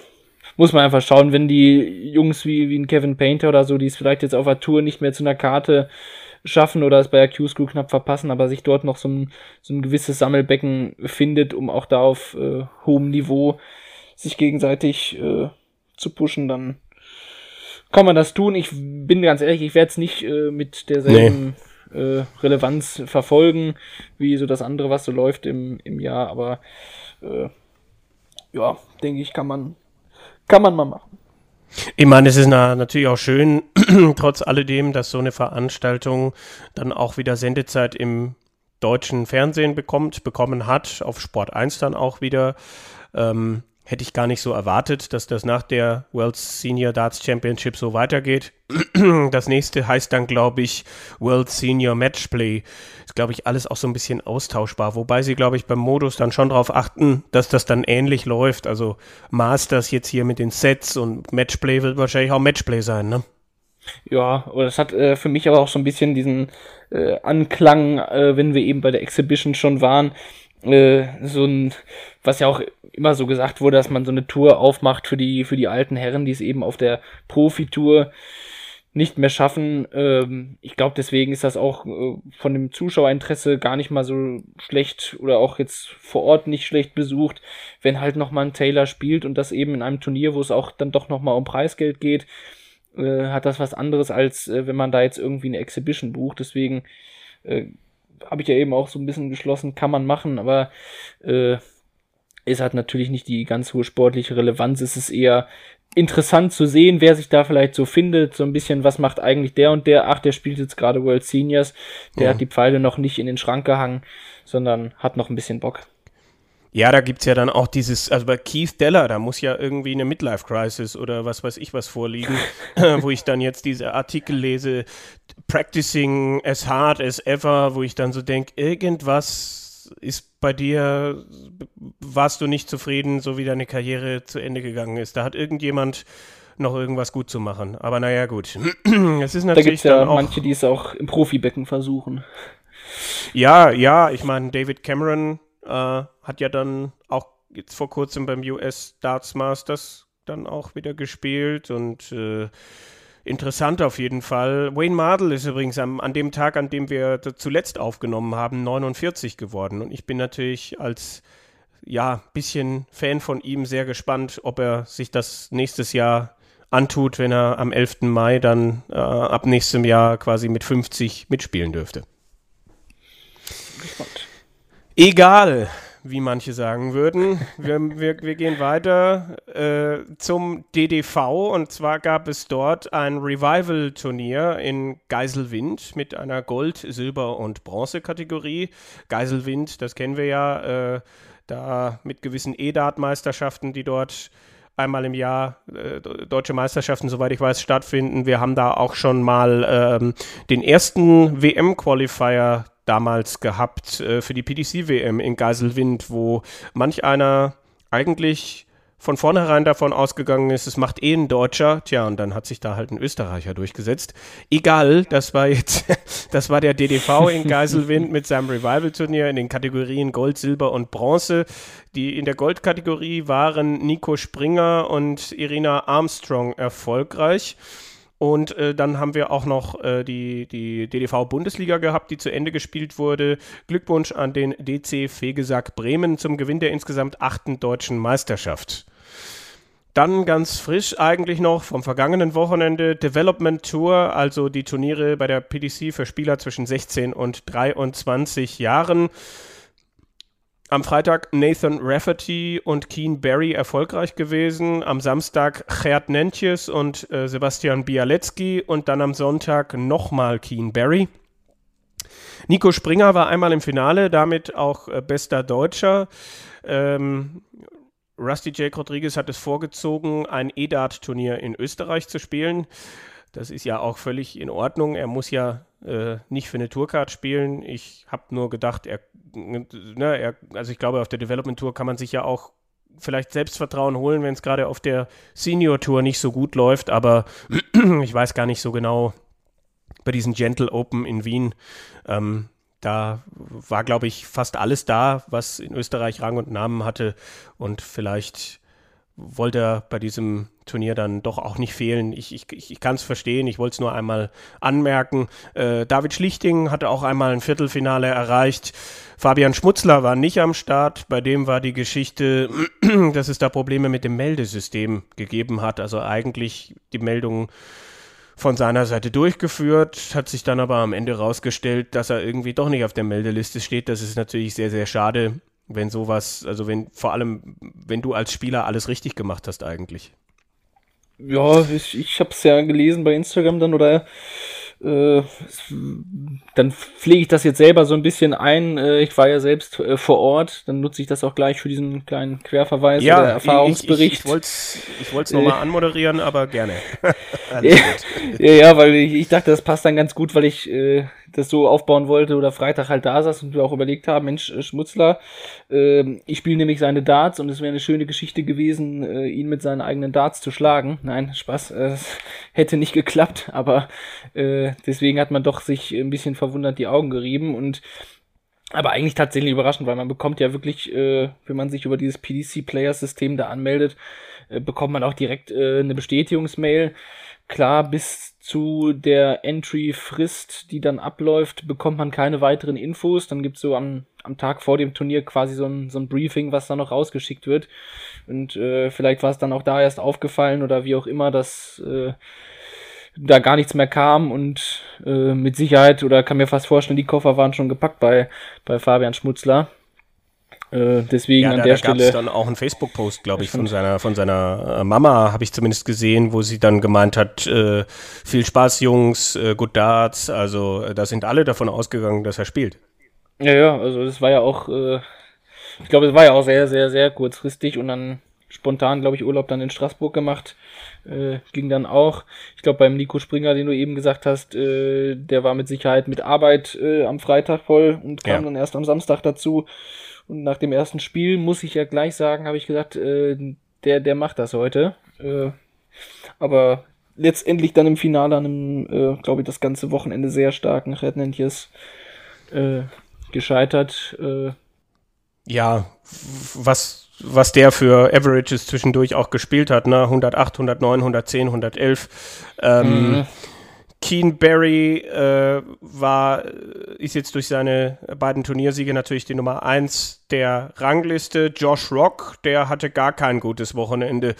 muss man einfach schauen, wenn die Jungs wie, wie ein Kevin Painter oder so, die es vielleicht jetzt auf der Tour nicht mehr zu einer Karte schaffen oder es bei der Q-School knapp verpassen, aber sich dort noch so ein, so ein gewisses Sammelbecken findet, um auch da auf äh, hohem Niveau sich gegenseitig äh, zu pushen, dann kann man das tun. Ich bin ganz ehrlich, ich werde es nicht äh, mit derselben nee. äh, Relevanz verfolgen, wie so das andere, was so läuft im, im Jahr, aber äh, ja, denke ich, kann man, kann man mal machen. Ich meine, es ist na, natürlich auch schön, trotz alledem, dass so eine Veranstaltung dann auch wieder Sendezeit im deutschen Fernsehen bekommt, bekommen hat, auf Sport 1 dann auch wieder. Ähm, hätte ich gar nicht so erwartet, dass das nach der World Senior Darts Championship so weitergeht. Das nächste heißt dann, glaube ich, World Senior Matchplay. Ist, glaube ich, alles auch so ein bisschen austauschbar. Wobei sie, glaube ich, beim Modus dann schon darauf achten, dass das dann ähnlich läuft. Also Masters jetzt hier mit den Sets und Matchplay wird wahrscheinlich auch Matchplay sein, ne? Ja, aber das hat äh, für mich aber auch so ein bisschen diesen äh, Anklang, äh, wenn wir eben bei der Exhibition schon waren, äh, so ein, was ja auch immer so gesagt wurde, dass man so eine Tour aufmacht für die, für die alten Herren, die es eben auf der Profitour nicht mehr schaffen. Ähm, ich glaube, deswegen ist das auch äh, von dem Zuschauerinteresse gar nicht mal so schlecht oder auch jetzt vor Ort nicht schlecht besucht, wenn halt nochmal ein Taylor spielt und das eben in einem Turnier, wo es auch dann doch nochmal um Preisgeld geht, äh, hat das was anderes, als äh, wenn man da jetzt irgendwie eine Exhibition bucht. Deswegen äh, habe ich ja eben auch so ein bisschen geschlossen, kann man machen, aber äh, es hat natürlich nicht die ganz hohe sportliche Relevanz. Es ist eher interessant zu sehen, wer sich da vielleicht so findet. So ein bisschen, was macht eigentlich der und der? Ach, der spielt jetzt gerade World Seniors. Der ja. hat die Pfeile noch nicht in den Schrank gehangen, sondern hat noch ein bisschen Bock. Ja, da gibt es ja dann auch dieses, also bei Keith Deller, da muss ja irgendwie eine Midlife-Crisis oder was weiß ich was vorliegen, wo ich dann jetzt diese Artikel lese, Practicing as hard as ever, wo ich dann so denke, irgendwas ist bei dir, warst du nicht zufrieden, so wie deine Karriere zu Ende gegangen ist. Da hat irgendjemand noch irgendwas gut zu machen. Aber naja, gut. es ist natürlich da gibt es ja auch, manche, die es auch im Profibecken versuchen. Ja, ja, ich meine, David Cameron äh, hat ja dann auch jetzt vor kurzem beim US Darts Masters dann auch wieder gespielt und äh, interessant auf jeden Fall. Wayne Mardell ist übrigens am, an dem Tag, an dem wir zuletzt aufgenommen haben, 49 geworden. Und ich bin natürlich als ja, bisschen Fan von ihm sehr gespannt, ob er sich das nächstes Jahr antut, wenn er am 11. Mai dann äh, ab nächstem Jahr quasi mit 50 mitspielen dürfte. Egal, wie manche sagen würden. Wir, wir, wir gehen weiter äh, zum DDV und zwar gab es dort ein Revival-Turnier in Geiselwind mit einer Gold-, Silber- und Bronze-Kategorie. Geiselwind, das kennen wir ja, äh, da mit gewissen E-Dart-Meisterschaften, die dort einmal im Jahr äh, deutsche Meisterschaften, soweit ich weiß, stattfinden. Wir haben da auch schon mal ähm, den ersten WM-Qualifier damals gehabt äh, für die PDC-WM in Geiselwind, wo manch einer eigentlich von vornherein davon ausgegangen ist, es macht eh ein Deutscher, tja, und dann hat sich da halt ein Österreicher durchgesetzt. Egal, das war jetzt, das war der DDV in Geiselwind mit seinem Revival-Turnier in den Kategorien Gold, Silber und Bronze. Die in der Goldkategorie waren Nico Springer und Irina Armstrong erfolgreich. Und äh, dann haben wir auch noch äh, die, die DDV-Bundesliga gehabt, die zu Ende gespielt wurde. Glückwunsch an den DC Fegesack Bremen zum Gewinn der insgesamt achten deutschen Meisterschaft. Dann ganz frisch eigentlich noch vom vergangenen Wochenende Development Tour, also die Turniere bei der PDC für Spieler zwischen 16 und 23 Jahren. Am Freitag Nathan Rafferty und Keen Barry erfolgreich gewesen. Am Samstag Gerd Nentjes und äh, Sebastian Bialecki und dann am Sonntag nochmal Keen Barry. Nico Springer war einmal im Finale, damit auch äh, bester Deutscher. Ähm, Rusty Jake Rodriguez hat es vorgezogen, ein E-Dart-Turnier in Österreich zu spielen. Das ist ja auch völlig in Ordnung. Er muss ja äh, nicht für eine Tourcard spielen. Ich habe nur gedacht, er, ne, er, also ich glaube, auf der Development Tour kann man sich ja auch vielleicht Selbstvertrauen holen, wenn es gerade auf der Senior Tour nicht so gut läuft, aber ich weiß gar nicht so genau bei diesen Gentle Open in Wien. Ähm, da war, glaube ich, fast alles da, was in Österreich Rang und Namen hatte. Und vielleicht wollte er bei diesem Turnier dann doch auch nicht fehlen. Ich, ich, ich kann es verstehen, ich wollte es nur einmal anmerken. Äh, David Schlichting hatte auch einmal ein Viertelfinale erreicht. Fabian Schmutzler war nicht am Start. Bei dem war die Geschichte, dass es da Probleme mit dem Meldesystem gegeben hat. Also eigentlich die Meldung von seiner Seite durchgeführt, hat sich dann aber am Ende rausgestellt, dass er irgendwie doch nicht auf der Meldeliste steht. Das ist natürlich sehr, sehr schade, wenn sowas, also wenn, vor allem, wenn du als Spieler alles richtig gemacht hast eigentlich. Ja, ich, ich habe es ja gelesen bei Instagram dann oder äh, dann pflege ich das jetzt selber so ein bisschen ein. Äh, ich war ja selbst äh, vor Ort, dann nutze ich das auch gleich für diesen kleinen Querverweis ja, oder Erfahrungsbericht. Ich, ich, ich wollte es ich wollt's nochmal äh, anmoderieren, aber gerne. ja, ja, weil ich, ich dachte, das passt dann ganz gut, weil ich äh, das so aufbauen wollte oder Freitag halt da saß und wir auch überlegt haben, Mensch, äh, Schmutzler, äh, ich spiele nämlich seine Darts und es wäre eine schöne Geschichte gewesen, äh, ihn mit seinen eigenen Darts zu schlagen. Nein, Spaß, äh, hätte nicht geklappt, aber äh, deswegen hat man doch sich ein bisschen verwundert die Augen gerieben und aber eigentlich tatsächlich überraschend, weil man bekommt ja wirklich, äh, wenn man sich über dieses PDC-Player-System da anmeldet, äh, bekommt man auch direkt äh, eine Bestätigungsmail. Klar, bis zu der Entry-Frist, die dann abläuft, bekommt man keine weiteren Infos. Dann gibt's so am, am Tag vor dem Turnier quasi so ein, so ein Briefing, was dann noch rausgeschickt wird. Und äh, vielleicht war es dann auch da erst aufgefallen oder wie auch immer, dass äh, da gar nichts mehr kam und äh, mit Sicherheit, oder kann mir fast vorstellen, die Koffer waren schon gepackt bei, bei Fabian Schmutzler. Äh, deswegen ja, an da, der da Stelle. dann auch einen Facebook-Post, glaube ich, von seiner, von seiner äh, Mama, habe ich zumindest gesehen, wo sie dann gemeint hat, äh, viel Spaß, Jungs, äh, Good Darts. Also äh, da sind alle davon ausgegangen, dass er spielt. Ja, ja, also das war ja auch, äh, ich glaube, es war ja auch sehr, sehr, sehr kurzfristig und dann spontan, glaube ich, Urlaub dann in Straßburg gemacht. Äh, ging dann auch. Ich glaube, beim Nico Springer, den du eben gesagt hast, äh, der war mit Sicherheit mit Arbeit äh, am Freitag voll und kam Ja. dann erst am Samstag dazu. Und nach dem ersten Spiel muss ich ja gleich sagen, habe ich gesagt, äh, der, der macht das heute. Äh, aber letztendlich dann im Finale an einem, äh, glaube ich, das ganze Wochenende sehr starken Rednentjes äh, gescheitert. Äh, Ja, was, was der für Averages zwischendurch auch gespielt hat, ne? 108, 109, 110, 111. Ähm, Mhm. Keen Barry äh, war, ist jetzt durch seine beiden Turniersiege natürlich die Nummer 1 der Rangliste. Josh Rock, der hatte gar kein gutes Wochenende.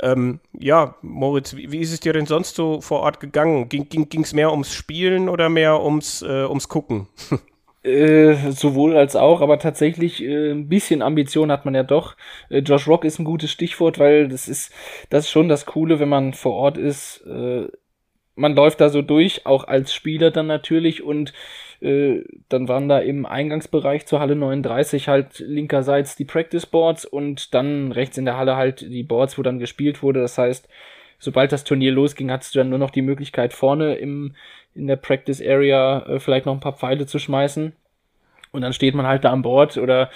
Ähm, ja, Moritz, wie, wie ist es dir denn sonst so vor Ort gegangen? Ging es ging, mehr ums Spielen oder mehr ums, äh, ums Gucken? Äh, sowohl als auch, aber tatsächlich äh, ein bisschen Ambition hat man ja doch. Äh, Josh Rock ist ein gutes Stichwort, weil das ist das ist schon das Coole, wenn man vor Ort ist. Man läuft da so durch, auch als Spieler dann natürlich und äh, dann waren da im Eingangsbereich zur Halle 39 halt linkerseits die Practice Boards und dann rechts in der Halle halt die Boards, wo dann gespielt wurde. Das heißt, sobald das Turnier losging, hattest du dann nur noch die Möglichkeit vorne im in der Practice Area äh, vielleicht noch ein paar Pfeile zu schmeißen. Und dann steht man halt da am Board oder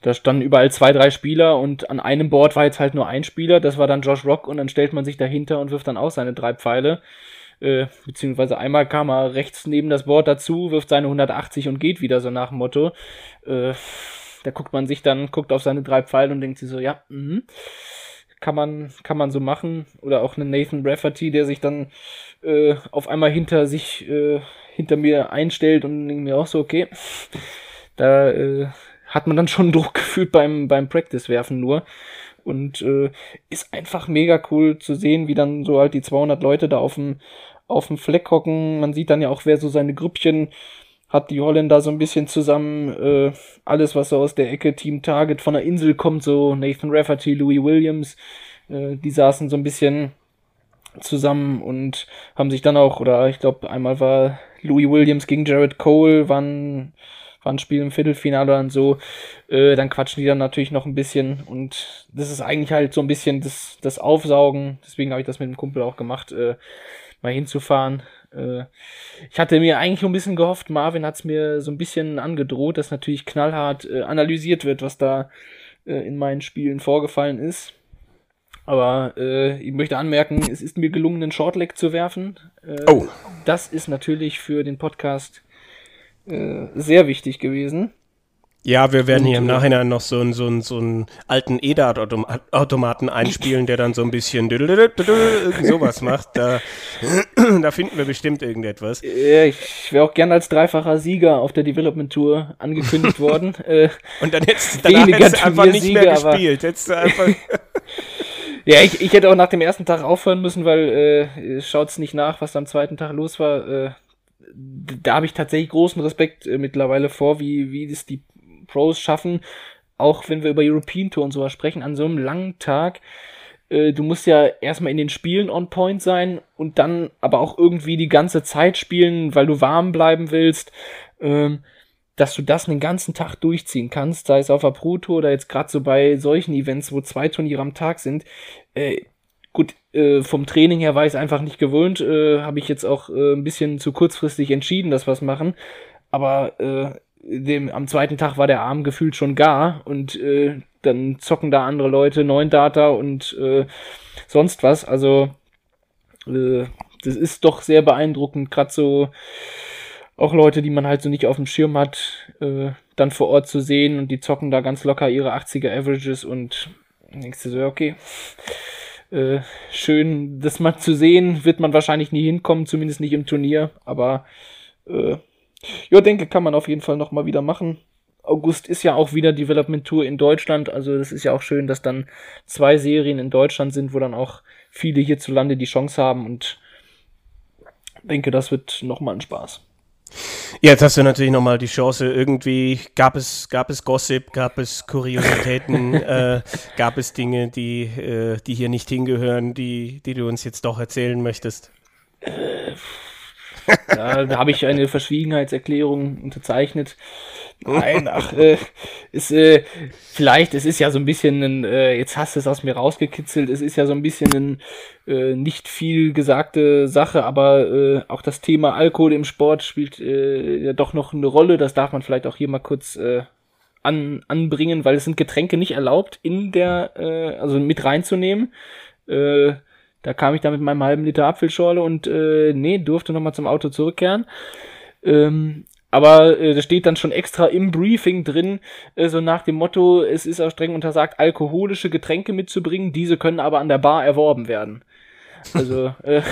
da standen überall zwei, drei Spieler und an einem Board war jetzt halt nur ein Spieler, das war dann Josh Rock und dann stellt man sich dahinter und wirft dann auch seine drei Pfeile. Äh, beziehungsweise einmal kam er rechts neben das Board dazu, wirft seine 180 und geht wieder so nach dem Motto. Äh, da guckt man sich dann, guckt auf seine drei Pfeile und denkt sich so, ja, mhm kann man, kann man so machen. Oder auch einen Nathan Rafferty, der sich dann äh, auf einmal hinter sich, äh, hinter mir einstellt und denkt mir auch so, okay, da äh, hat man dann schon Druck gefühlt beim, beim Practice-Werfen nur. Und äh, ist einfach mega cool zu sehen, wie dann so halt die 200 Leute da auf dem, auf dem Fleck hocken. Man sieht dann ja auch, wer so seine Grüppchen hat. Die Holländer so ein bisschen zusammen, äh, alles was so aus der Ecke Team Target von der Insel kommt, so Nathan Rafferty, Louis Williams, äh, die saßen so ein bisschen zusammen und haben sich dann auch, oder ich glaube einmal war Louis Williams gegen Jared Cole, waren war ein Spiel im Viertelfinale und so, äh, dann quatschen die dann natürlich noch ein bisschen und das ist eigentlich halt so ein bisschen das, das Aufsaugen, deswegen habe ich das mit dem Kumpel auch gemacht, äh, mal hinzufahren. Äh, ich hatte mir eigentlich ein bisschen gehofft, Marvin hat es mir so ein bisschen angedroht, dass natürlich knallhart äh, analysiert wird, was da äh, in meinen Spielen vorgefallen ist. Aber äh, ich möchte anmerken, es ist mir gelungen, einen Shortleg zu werfen. Äh, Oh. Das ist natürlich für den Podcast äh, sehr wichtig gewesen. Ja, wir werden hier im äh, Nachhinein noch so einen so einen- so einen alten EDAT-Automaten einspielen, der dann so ein bisschen sowas macht. Da, da finden wir bestimmt irgendetwas. Äh, ich wäre auch gern als dreifacher Sieger auf der Development Tour angekündigt worden. Äh, Und dann hättest du danach hättest du einfach nicht mehr Turniersiege, aber- gespielt. Hättest du einfach, Ja, ich, ich hätte auch nach dem ersten Tag aufhören müssen, weil äh, schaut's nicht nach, was am zweiten Tag los war. Äh, da habe ich tatsächlich großen Respekt äh, mittlerweile vor, wie, wie das die Pros schaffen, auch wenn wir über European Tour und sowas sprechen, an so einem langen Tag. Äh, du musst ja erstmal in den Spielen on point sein und dann aber auch irgendwie die ganze Zeit spielen, weil du warm bleiben willst. Ähm, dass du das einen ganzen Tag durchziehen kannst, sei es auf der Pro Tour oder jetzt gerade so bei solchen Events, wo zwei Turniere am Tag sind. Äh, gut, äh, vom Training her war ich es einfach nicht gewöhnt, habe ich jetzt auch ein bisschen zu kurzfristig entschieden, dass wir es machen. Aber dem, am zweiten Tag war der Arm gefühlt schon gar und äh, dann zocken da andere Leute, neun Data und äh, sonst was. Also äh, das ist doch sehr beeindruckend, gerade so auch Leute, die man halt so nicht auf dem Schirm hat, äh, dann vor Ort zu sehen und die zocken da ganz locker ihre 80er Averages und denkst du so, okay, äh, schön, das mal zu sehen, wird man wahrscheinlich nie hinkommen, zumindest nicht im Turnier, aber äh, ja, denke, kann man auf jeden Fall nochmal wieder machen. August ist ja auch wieder Development Tour in Deutschland, also das ist ja auch schön, dass dann zwei Serien in Deutschland sind, wo dann auch viele hierzulande die Chance haben und denke, das wird nochmal ein Spaß. Jetzt hast du natürlich nochmal die Chance, irgendwie gab es, gab es Gossip, gab es Kuriositäten, äh, gab es Dinge, die, äh, die hier nicht hingehören, die, die du uns jetzt doch erzählen möchtest. Da, habe ich eine Verschwiegenheitserklärung unterzeichnet. Nein, ach, äh, ist, äh, vielleicht, es ist ja so ein bisschen ein, äh, jetzt hast du es aus mir rausgekitzelt, es ist ja so ein bisschen ein äh, nicht viel gesagte Sache, aber äh, auch das Thema Alkohol im Sport spielt äh, ja doch noch eine Rolle. Das darf man vielleicht auch hier mal kurz äh, an, anbringen, weil es sind Getränke nicht erlaubt, in der, äh, also mit reinzunehmen. Äh, da kam ich da mit meinem halben Liter Apfelschorle und äh, nee, durfte nochmal zum Auto zurückkehren. Ähm, aber äh, da steht dann schon extra im Briefing drin, äh, so nach dem Motto, es ist auch streng untersagt, alkoholische Getränke mitzubringen, diese können aber an der Bar erworben werden. Also, äh,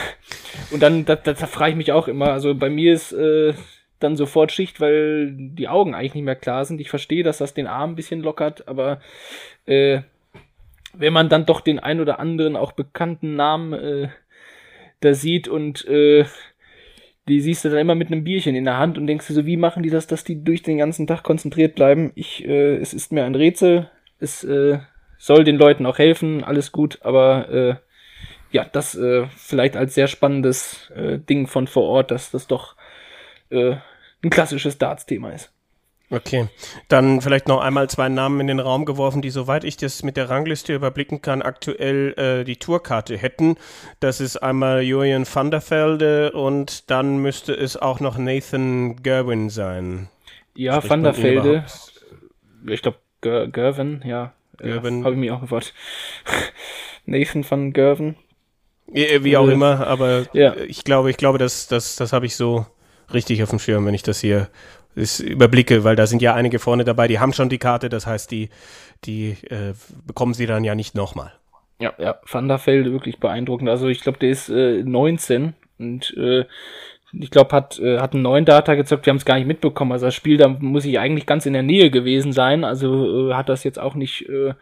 und dann, da, da, da frage ich mich auch immer, also bei mir ist äh, dann sofort Schicht, weil die Augen eigentlich nicht mehr klar sind. Ich verstehe, dass das den Arm ein bisschen lockert, aber äh, wenn man dann doch den ein oder anderen auch bekannten Namen äh, da sieht und äh, die siehst du dann immer mit einem Bierchen in der Hand und denkst du so, wie machen die das, dass die durch den ganzen Tag konzentriert bleiben? Ich, äh, es ist mir ein Rätsel. Es äh, soll den Leuten auch helfen, alles gut, aber äh, ja, das äh, vielleicht als sehr spannendes äh, Ding von vor Ort, dass das doch äh, ein klassisches Darts-Thema ist. Okay, dann vielleicht noch einmal zwei Namen in den Raum geworfen, die, soweit ich das mit der Rangliste überblicken kann, aktuell äh, die Tourkarte hätten. Das ist einmal Julian van der Velde und dann müsste es auch noch Nathan Gerwin sein. Ja, Spricht Van der Velde, ich glaube, Gervin, ja. Gervin. Ja, Habe ich mich auch gefragt. Nathan van Gerven. Wie, wie auch Äh, immer, aber ja. ich glaube, ich glaube, das, das, das habe ich so richtig auf dem Schirm, wenn ich das hier das überblicke, weil da sind ja einige vorne dabei, die haben schon die Karte, das heißt, die, die äh, bekommen sie dann ja nicht nochmal. Ja, ja, Van der Velde wirklich beeindruckend. Also ich glaube, der ist äh, 19 und äh, ich glaube, hat, äh, hat einen neuen Data gezockt, wir haben es gar nicht mitbekommen. Also das Spiel, da muss ich eigentlich ganz in der Nähe gewesen sein. Also äh, hat das jetzt auch nicht äh,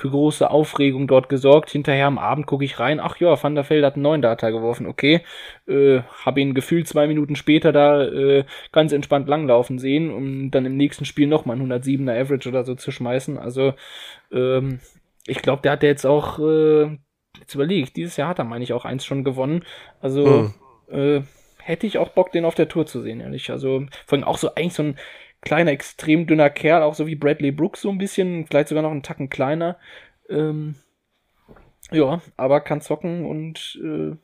für große Aufregung dort gesorgt. Hinterher am Abend gucke ich rein, ach ja, Van der Velde hat einen neuen Data geworfen, okay. Äh, habe ihn gefühlt zwei Minuten später da äh, ganz entspannt langlaufen sehen, um dann im nächsten Spiel nochmal einen 107er Average oder so zu schmeißen. Also ähm, ich glaube, der hat jetzt auch, äh, jetzt überlegt, dieses Jahr hat er, meine ich, auch eins schon gewonnen. Also äh, hätte ich auch Bock, den auf der Tour zu sehen, ehrlich. Also vor allem auch so eigentlich so ein kleiner, extrem dünner Kerl, auch so wie Bradley Brooks so ein bisschen, vielleicht sogar noch einen Tacken kleiner. Ähm, ja, aber kann zocken und äh,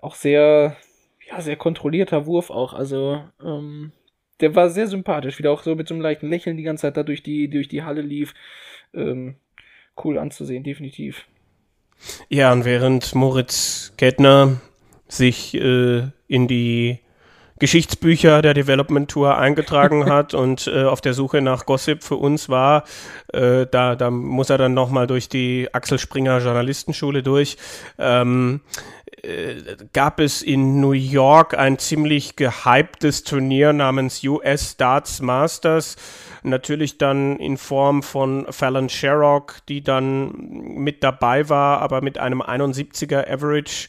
auch sehr, ja, sehr kontrollierter Wurf auch. Also, ähm, der war sehr sympathisch, wieder auch so mit so einem leichten Lächeln die ganze Zeit da durch die, durch die Halle lief. ähm, cool anzusehen, definitiv. Ja, und während Moritz Kettner sich äh, in die Geschichtsbücher der Development Tour eingetragen hat und äh, auf der Suche nach Gossip für uns war. Äh, da, da muss er dann nochmal durch die Axel Springer Journalistenschule durch. Ähm, äh, gab es in New York ein ziemlich gehyptes Turnier namens US Darts Masters. Natürlich dann in Form von Fallon Sherrock, die dann mit dabei war, aber mit einem 71er Average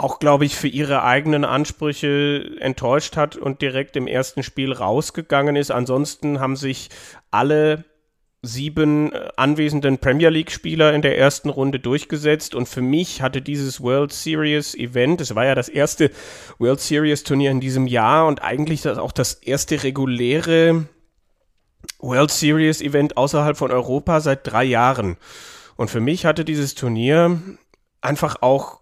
auch, glaube ich, für ihre eigenen Ansprüche enttäuscht hat und direkt im ersten Spiel rausgegangen ist. Ansonsten haben sich alle sieben äh, anwesenden Premier League-Spieler in der ersten Runde durchgesetzt und für mich hatte dieses World Series Event, es war ja das erste World Series Turnier in diesem Jahr und eigentlich das auch das erste reguläre World Series Event außerhalb von Europa seit drei Jahren. Und für mich hatte dieses Turnier einfach auch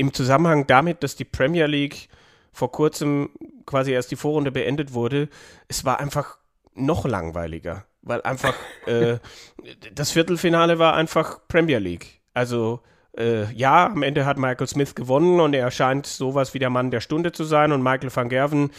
im Zusammenhang damit, dass die Premier League vor kurzem quasi erst die Vorrunde beendet wurde, es war einfach noch langweiliger, weil einfach äh, das Viertelfinale war einfach Premier League. Also äh, ja, am Ende hat Michael Smith gewonnen und er scheint sowas wie der Mann der Stunde zu sein und Michael van Gerven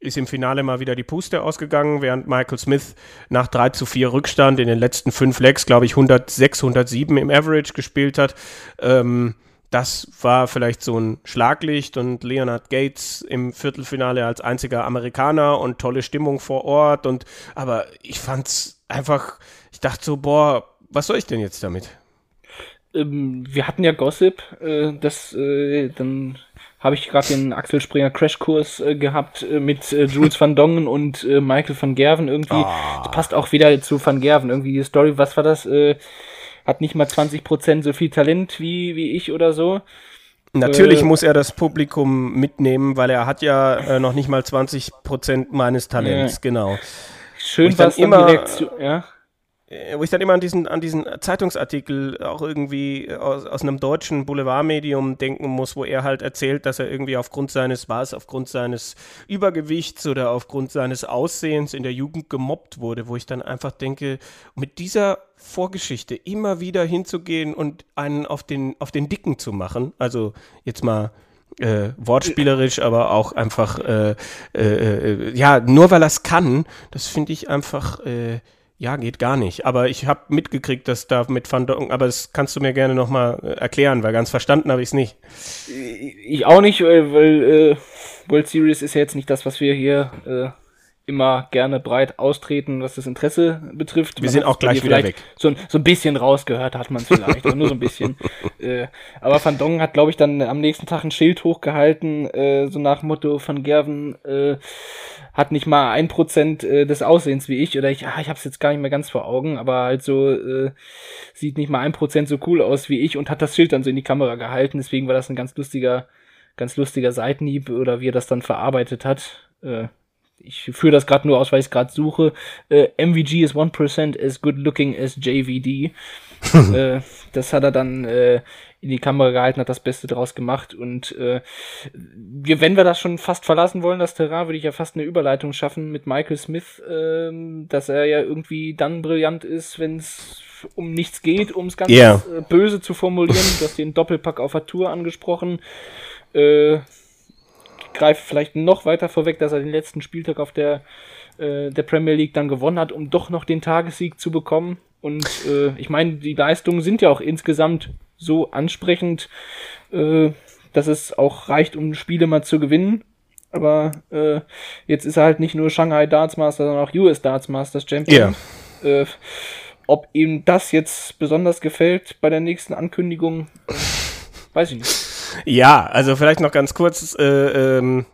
ist im Finale mal wieder die Puste ausgegangen, während Michael Smith nach 3 zu 4 Rückstand in den letzten fünf Legs, glaube ich, 106, 107 im Average gespielt hat. Ähm, das war vielleicht so ein Schlaglicht und Leonard Gates im Viertelfinale als einziger Amerikaner und tolle Stimmung vor Ort und aber ich fand's einfach, ich dachte so, boah, was soll ich denn jetzt damit? Ähm, wir hatten ja Gossip, äh, das äh, dann habe ich gerade den Axel Springer Crashkurs äh, gehabt äh, mit äh, Jules van Dongen und äh, Michael van Gerven irgendwie. Oh. Das passt auch wieder zu van Gerven irgendwie die Story. Was war das? Hat nicht mal 20% so viel Talent wie, wie ich oder so. Natürlich äh, muss er das Publikum mitnehmen, weil er hat ja äh, noch nicht mal 20% meines Talents, ja. genau. Schön was immer direkt, ja. Äh, wo ich dann immer an diesen, an diesen Zeitungsartikel auch irgendwie aus, aus einem deutschen Boulevardmedium denken muss, wo er halt erzählt, dass er irgendwie aufgrund seines, war es aufgrund seines Übergewichts oder aufgrund seines Aussehens in der Jugend gemobbt wurde, wo ich dann einfach denke, mit dieser Vorgeschichte immer wieder hinzugehen und einen auf den, auf den Dicken zu machen, also jetzt mal äh, wortspielerisch, aber auch einfach, äh, äh, äh ja, nur weil er es kann, das finde ich einfach, äh, ja, geht gar nicht. Aber ich habe mitgekriegt, dass da mit Van Dongen, aber das kannst du mir gerne nochmal äh, erklären, weil ganz verstanden habe ich es nicht. Ich auch nicht, weil, weil äh, World Series ist ja jetzt nicht das, was wir hier äh, immer gerne breit austreten, was das Interesse betrifft. Wir man sind auch gleich wieder weg. So, so ein bisschen rausgehört hat man es vielleicht, aber nur so ein bisschen. Äh, aber Van Dongen hat, glaube ich, dann am nächsten Tag ein Schild hochgehalten, äh, so nach Motto Van Gerven äh, hat nicht mal ein Prozent äh, des Aussehens wie ich oder ich, ah, ich habe es jetzt gar nicht mehr ganz vor Augen, aber halt so äh, sieht nicht mal ein Prozent so cool aus wie ich und hat das Schild dann so in die Kamera gehalten. Deswegen war das ein ganz lustiger, ganz lustiger Seitenhieb oder wie er das dann verarbeitet hat. Äh, ich führe das gerade nur aus, weil ich es gerade suche. Äh, MVG is 1% as good looking as JVD. äh, das hat er dann äh, in die Kamera gehalten, hat das Beste draus gemacht. Und äh, wir, wenn wir das schon fast verlassen wollen, das Terrain, würde ich ja fast eine Überleitung schaffen mit Michael Smith, äh, dass er ja irgendwie dann brillant ist, wenn es um nichts geht, um es ganz yeah. äh, böse zu formulieren. Du hast den Doppelpack auf der Tour angesprochen. Äh, greife vielleicht noch weiter vorweg, dass er den letzten Spieltag auf der, äh, der Premier League dann gewonnen hat, um doch noch den Tagessieg zu bekommen. Und äh, ich meine, die Leistungen sind ja auch insgesamt so ansprechend, äh, dass es auch reicht, um Spiele mal zu gewinnen. Aber äh, jetzt ist er halt nicht nur Shanghai Darts Master, sondern auch US Darts Masters Champion. Yeah. Äh, ob ihm das jetzt besonders gefällt bei der nächsten Ankündigung, weiß ich nicht. Ja, also vielleicht noch ganz kurz. Äh, ähm,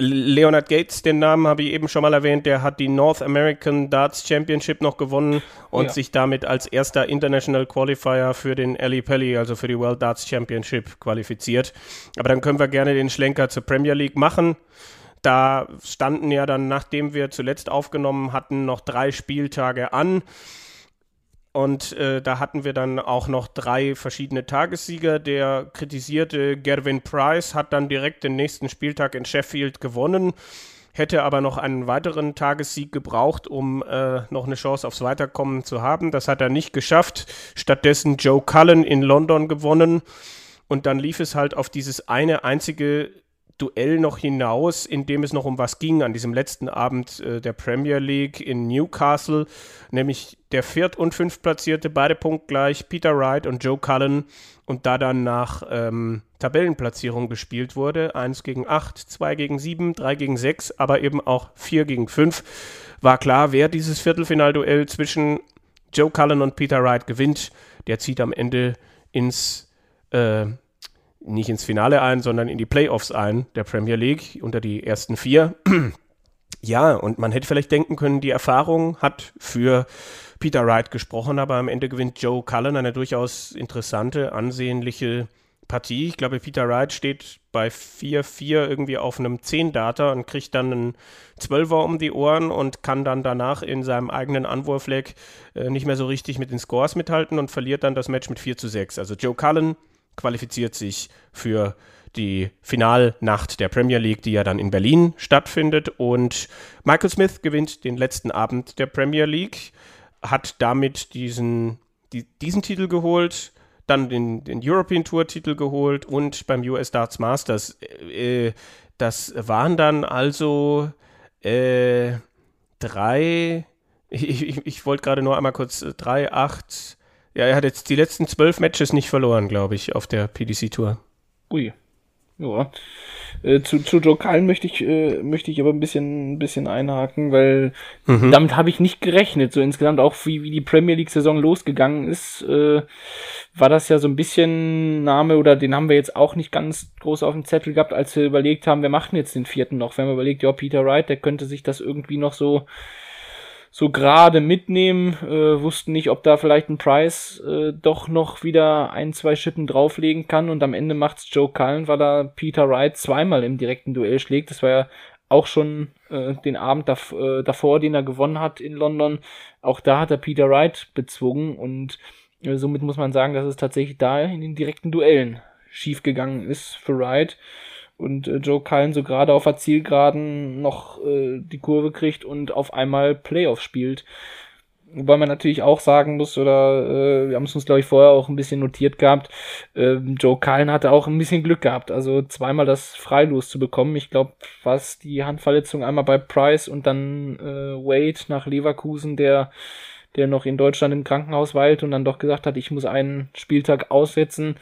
Leonard Gates, den Namen habe ich eben schon mal erwähnt, der hat die North American Darts Championship noch gewonnen und ja. sich damit als erster International Qualifier für den Ali Pelli, also für die World Darts Championship, qualifiziert. Aber dann können wir gerne den Schlenker zur Premier League machen. Da standen ja dann, nachdem wir zuletzt aufgenommen hatten, noch drei Spieltage an. Und äh, da hatten wir dann auch noch drei verschiedene Tagessieger. Der kritisierte Gervin Price hat dann direkt den nächsten Spieltag in Sheffield gewonnen. hätte aber noch einen weiteren Tagessieg gebraucht, um äh, noch eine Chance aufs Weiterkommen zu haben. Das hat er nicht geschafft. Stattdessen Joe Cullen in London gewonnen. Und dann lief es halt auf dieses eine einzige Duell noch hinaus, in dem es noch um was ging an diesem letzten Abend äh, der Premier League in Newcastle, nämlich der viert- und fünftplatzierte, beide punktgleich, Peter Wright und Joe Cullen. Und da dann nach ähm, Tabellenplatzierung gespielt wurde, 1 gegen 8, 2 gegen 7, 3 gegen 6, aber eben auch 4 gegen 5, war klar, wer dieses Viertelfinalduell zwischen Joe Cullen und Peter Wright gewinnt, der zieht am Ende ins äh, nicht ins Finale ein, sondern in die Playoffs ein der Premier League unter die ersten vier. ja, und man hätte vielleicht denken können, die Erfahrung hat für Peter Wright gesprochen, aber am Ende gewinnt Joe Cullen eine durchaus interessante, ansehnliche Partie. Ich glaube, Peter Wright steht bei 4-4 irgendwie auf einem 10-Data und kriegt dann einen 12er um die Ohren und kann dann danach in seinem eigenen Anwurfleck äh, nicht mehr so richtig mit den Scores mithalten und verliert dann das Match mit 4 zu 6. Also Joe Cullen qualifiziert sich für die Finalnacht der Premier League, die ja dann in Berlin stattfindet. Und Michael Smith gewinnt den letzten Abend der Premier League, hat damit diesen, die, diesen Titel geholt, dann den, den European Tour Titel geholt und beim US Darts Masters. Äh, das waren dann also äh, drei, ich, ich, ich wollte gerade nur einmal kurz, äh, drei, acht, ja, er hat jetzt die letzten zwölf Matches nicht verloren, glaube ich, auf der PDC-Tour. Ui. Ja. Äh, zu, zu Joe Cullen möchte ich, äh, möchte ich aber ein bisschen, ein bisschen einhaken, weil mhm. damit habe ich nicht gerechnet. So insgesamt auch wie, wie die Premier League-Saison losgegangen ist, äh, war das ja so ein bisschen Name oder den haben wir jetzt auch nicht ganz groß auf dem Zettel gehabt, als wir überlegt haben, wir machen jetzt den vierten noch. Wenn man überlegt, ja, Peter Wright, der könnte sich das irgendwie noch so so gerade mitnehmen, äh, wussten nicht, ob da vielleicht ein Price äh, doch noch wieder ein, zwei Schippen drauflegen kann und am Ende macht's Joe Cullen, weil er Peter Wright zweimal im direkten Duell schlägt. Das war ja auch schon äh, den Abend dav äh, davor, den er gewonnen hat in London. Auch da hat er Peter Wright bezwungen und äh, somit muss man sagen, dass es tatsächlich da in den direkten Duellen schiefgegangen ist für Wright und äh, Joe Cullen so gerade auf der Zielgeraden noch äh, die Kurve kriegt und auf einmal Playoff spielt. Wobei man natürlich auch sagen muss, oder äh, wir haben es uns, glaube ich, vorher auch ein bisschen notiert gehabt, äh, Joe Cullen hatte auch ein bisschen Glück gehabt. Also zweimal das Freilos zu bekommen. Ich glaube, was die Handverletzung einmal bei Price und dann äh, Wade nach Leverkusen, der der noch in Deutschland im Krankenhaus weilt und dann doch gesagt hat, ich muss einen Spieltag aussetzen.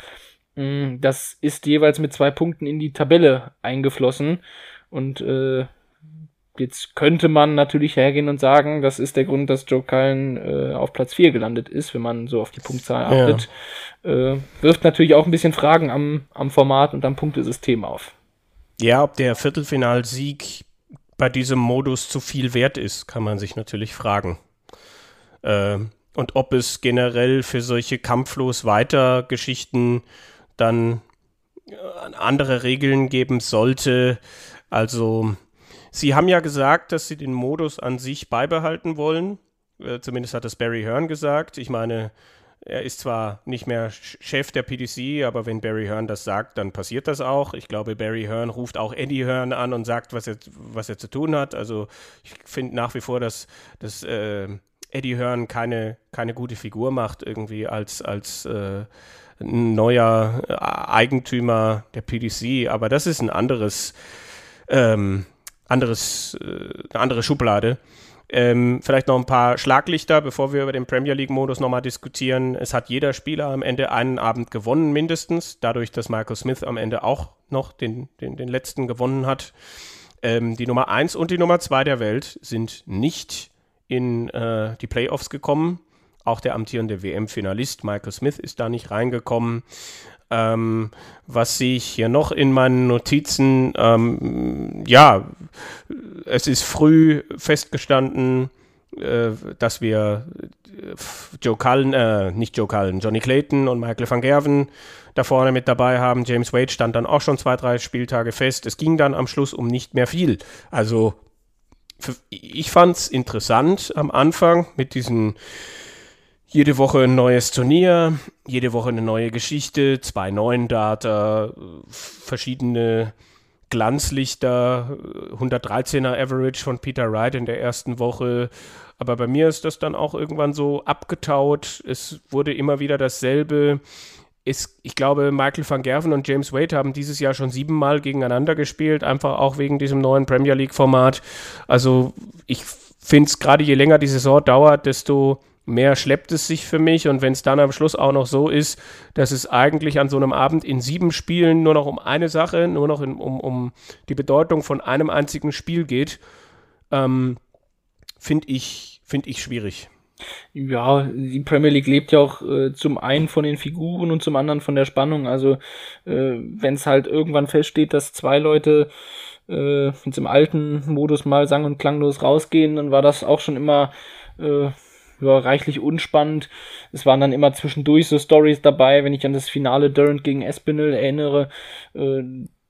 Mm, das ist jeweils mit zwei Punkten in die Tabelle eingeflossen. Und äh, jetzt könnte man natürlich hergehen und sagen, das ist der Grund, dass Joe Cullen äh, auf Platz 4 gelandet ist, wenn man so auf die Punktzahl achtet. Ja. Äh, wirft natürlich auch ein bisschen Fragen am, am Format und am Punktesystem auf. Ja, ob der Viertelfinalsieg bei diesem Modus zu viel wert ist, kann man sich natürlich fragen. Äh, und ob es generell für solche kampflos weiter Geschichten dann äh, andere Regeln geben sollte. Also, sie haben ja gesagt, dass sie den Modus an sich beibehalten wollen. Äh, zumindest hat das Barry Hearn gesagt. Ich meine, er ist zwar nicht mehr Chef der PDC, aber wenn Barry Hearn das sagt, dann passiert das auch. Ich glaube, Barry Hearn ruft auch Eddie Hearn an und sagt, was er, was er zu tun hat. Also ich finde nach wie vor, dass, dass äh, Eddie Hearn keine, keine gute Figur macht, irgendwie als, als äh, neuer äh, Eigentümer der PDC, aber das ist ein anderes, ähm, anderes, äh, eine andere Schublade. Ähm, vielleicht noch ein paar Schlaglichter, bevor wir über den Premier League-Modus nochmal diskutieren. Es hat jeder Spieler am Ende einen Abend gewonnen, mindestens, dadurch, dass Michael Smith am Ende auch noch den, den, den letzten gewonnen hat. Ähm, die Nummer 1 und die Nummer 2 der Welt sind nicht in äh, die Playoffs gekommen. Auch der amtierende WM-Finalist Michael Smith ist da nicht reingekommen. Ähm, was sehe ich hier noch in meinen Notizen? Ähm, ja, es ist früh festgestanden, äh, dass wir äh, Joe Cullen, äh, nicht Joe Cullen, Johnny Clayton und Michael van Gerven da vorne mit dabei haben. James Wade stand dann auch schon zwei, drei Spieltage fest. Es ging dann am Schluss um nicht mehr viel. Also ich fand es interessant am Anfang mit diesen jede Woche ein neues Turnier, jede Woche eine neue Geschichte, zwei neuen Data, verschiedene Glanzlichter, 113er Average von Peter Wright in der ersten Woche. Aber bei mir ist das dann auch irgendwann so abgetaut. Es wurde immer wieder dasselbe. Es, ich glaube, Michael van Gerven und James Wade haben dieses Jahr schon siebenmal gegeneinander gespielt, einfach auch wegen diesem neuen Premier League-Format. Also ich finde es gerade je länger die Saison dauert, desto mehr schleppt es sich für mich. Und wenn es dann am Schluss auch noch so ist, dass es eigentlich an so einem Abend in sieben Spielen nur noch um eine Sache, nur noch in, um, um die Bedeutung von einem einzigen Spiel geht, ähm, finde ich, find ich schwierig. Ja, die Premier League lebt ja auch äh, zum einen von den Figuren und zum anderen von der Spannung. Also äh, wenn es halt irgendwann feststeht, dass zwei Leute äh, im alten Modus mal sang- und klanglos rausgehen, dann war das auch schon immer äh, ja, reichlich unspannend. Es waren dann immer zwischendurch so Stories dabei, wenn ich an das Finale Durant gegen Espinel erinnere. Äh,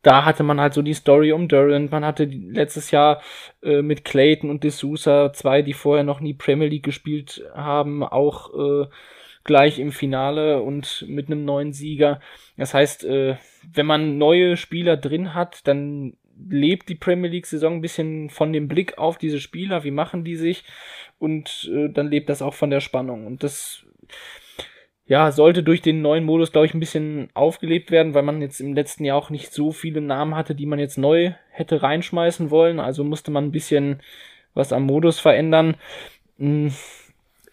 da hatte man halt so die Story um Durant. Man hatte letztes Jahr äh, mit Clayton und D'Souza zwei, die vorher noch nie Premier League gespielt haben, auch äh, gleich im Finale und mit einem neuen Sieger. Das heißt, äh, wenn man neue Spieler drin hat, dann lebt die Premier League-Saison ein bisschen von dem Blick auf diese Spieler, wie machen die sich und äh, dann lebt das auch von der Spannung. Und das ja, sollte durch den neuen Modus, glaube ich, ein bisschen aufgelebt werden, weil man jetzt im letzten Jahr auch nicht so viele Namen hatte, die man jetzt neu hätte reinschmeißen wollen. Also musste man ein bisschen was am Modus verändern. Hm,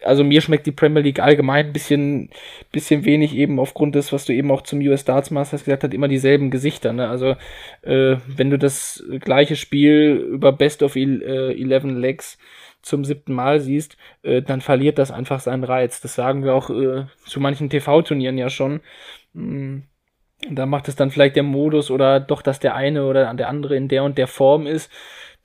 also mir schmeckt die Premier League allgemein ein bisschen, bisschen wenig eben aufgrund des, was du eben auch zum US Darts Masters gesagt hast, immer dieselben Gesichter. Ne? Also äh, wenn du das gleiche Spiel über Best of 11 äh, Legs zum siebten Mal siehst, äh, dann verliert das einfach seinen Reiz. Das sagen wir auch äh, zu manchen TV-Turnieren ja schon. Mm, da macht es dann vielleicht der Modus oder doch, dass der eine oder der andere in der und der Form ist.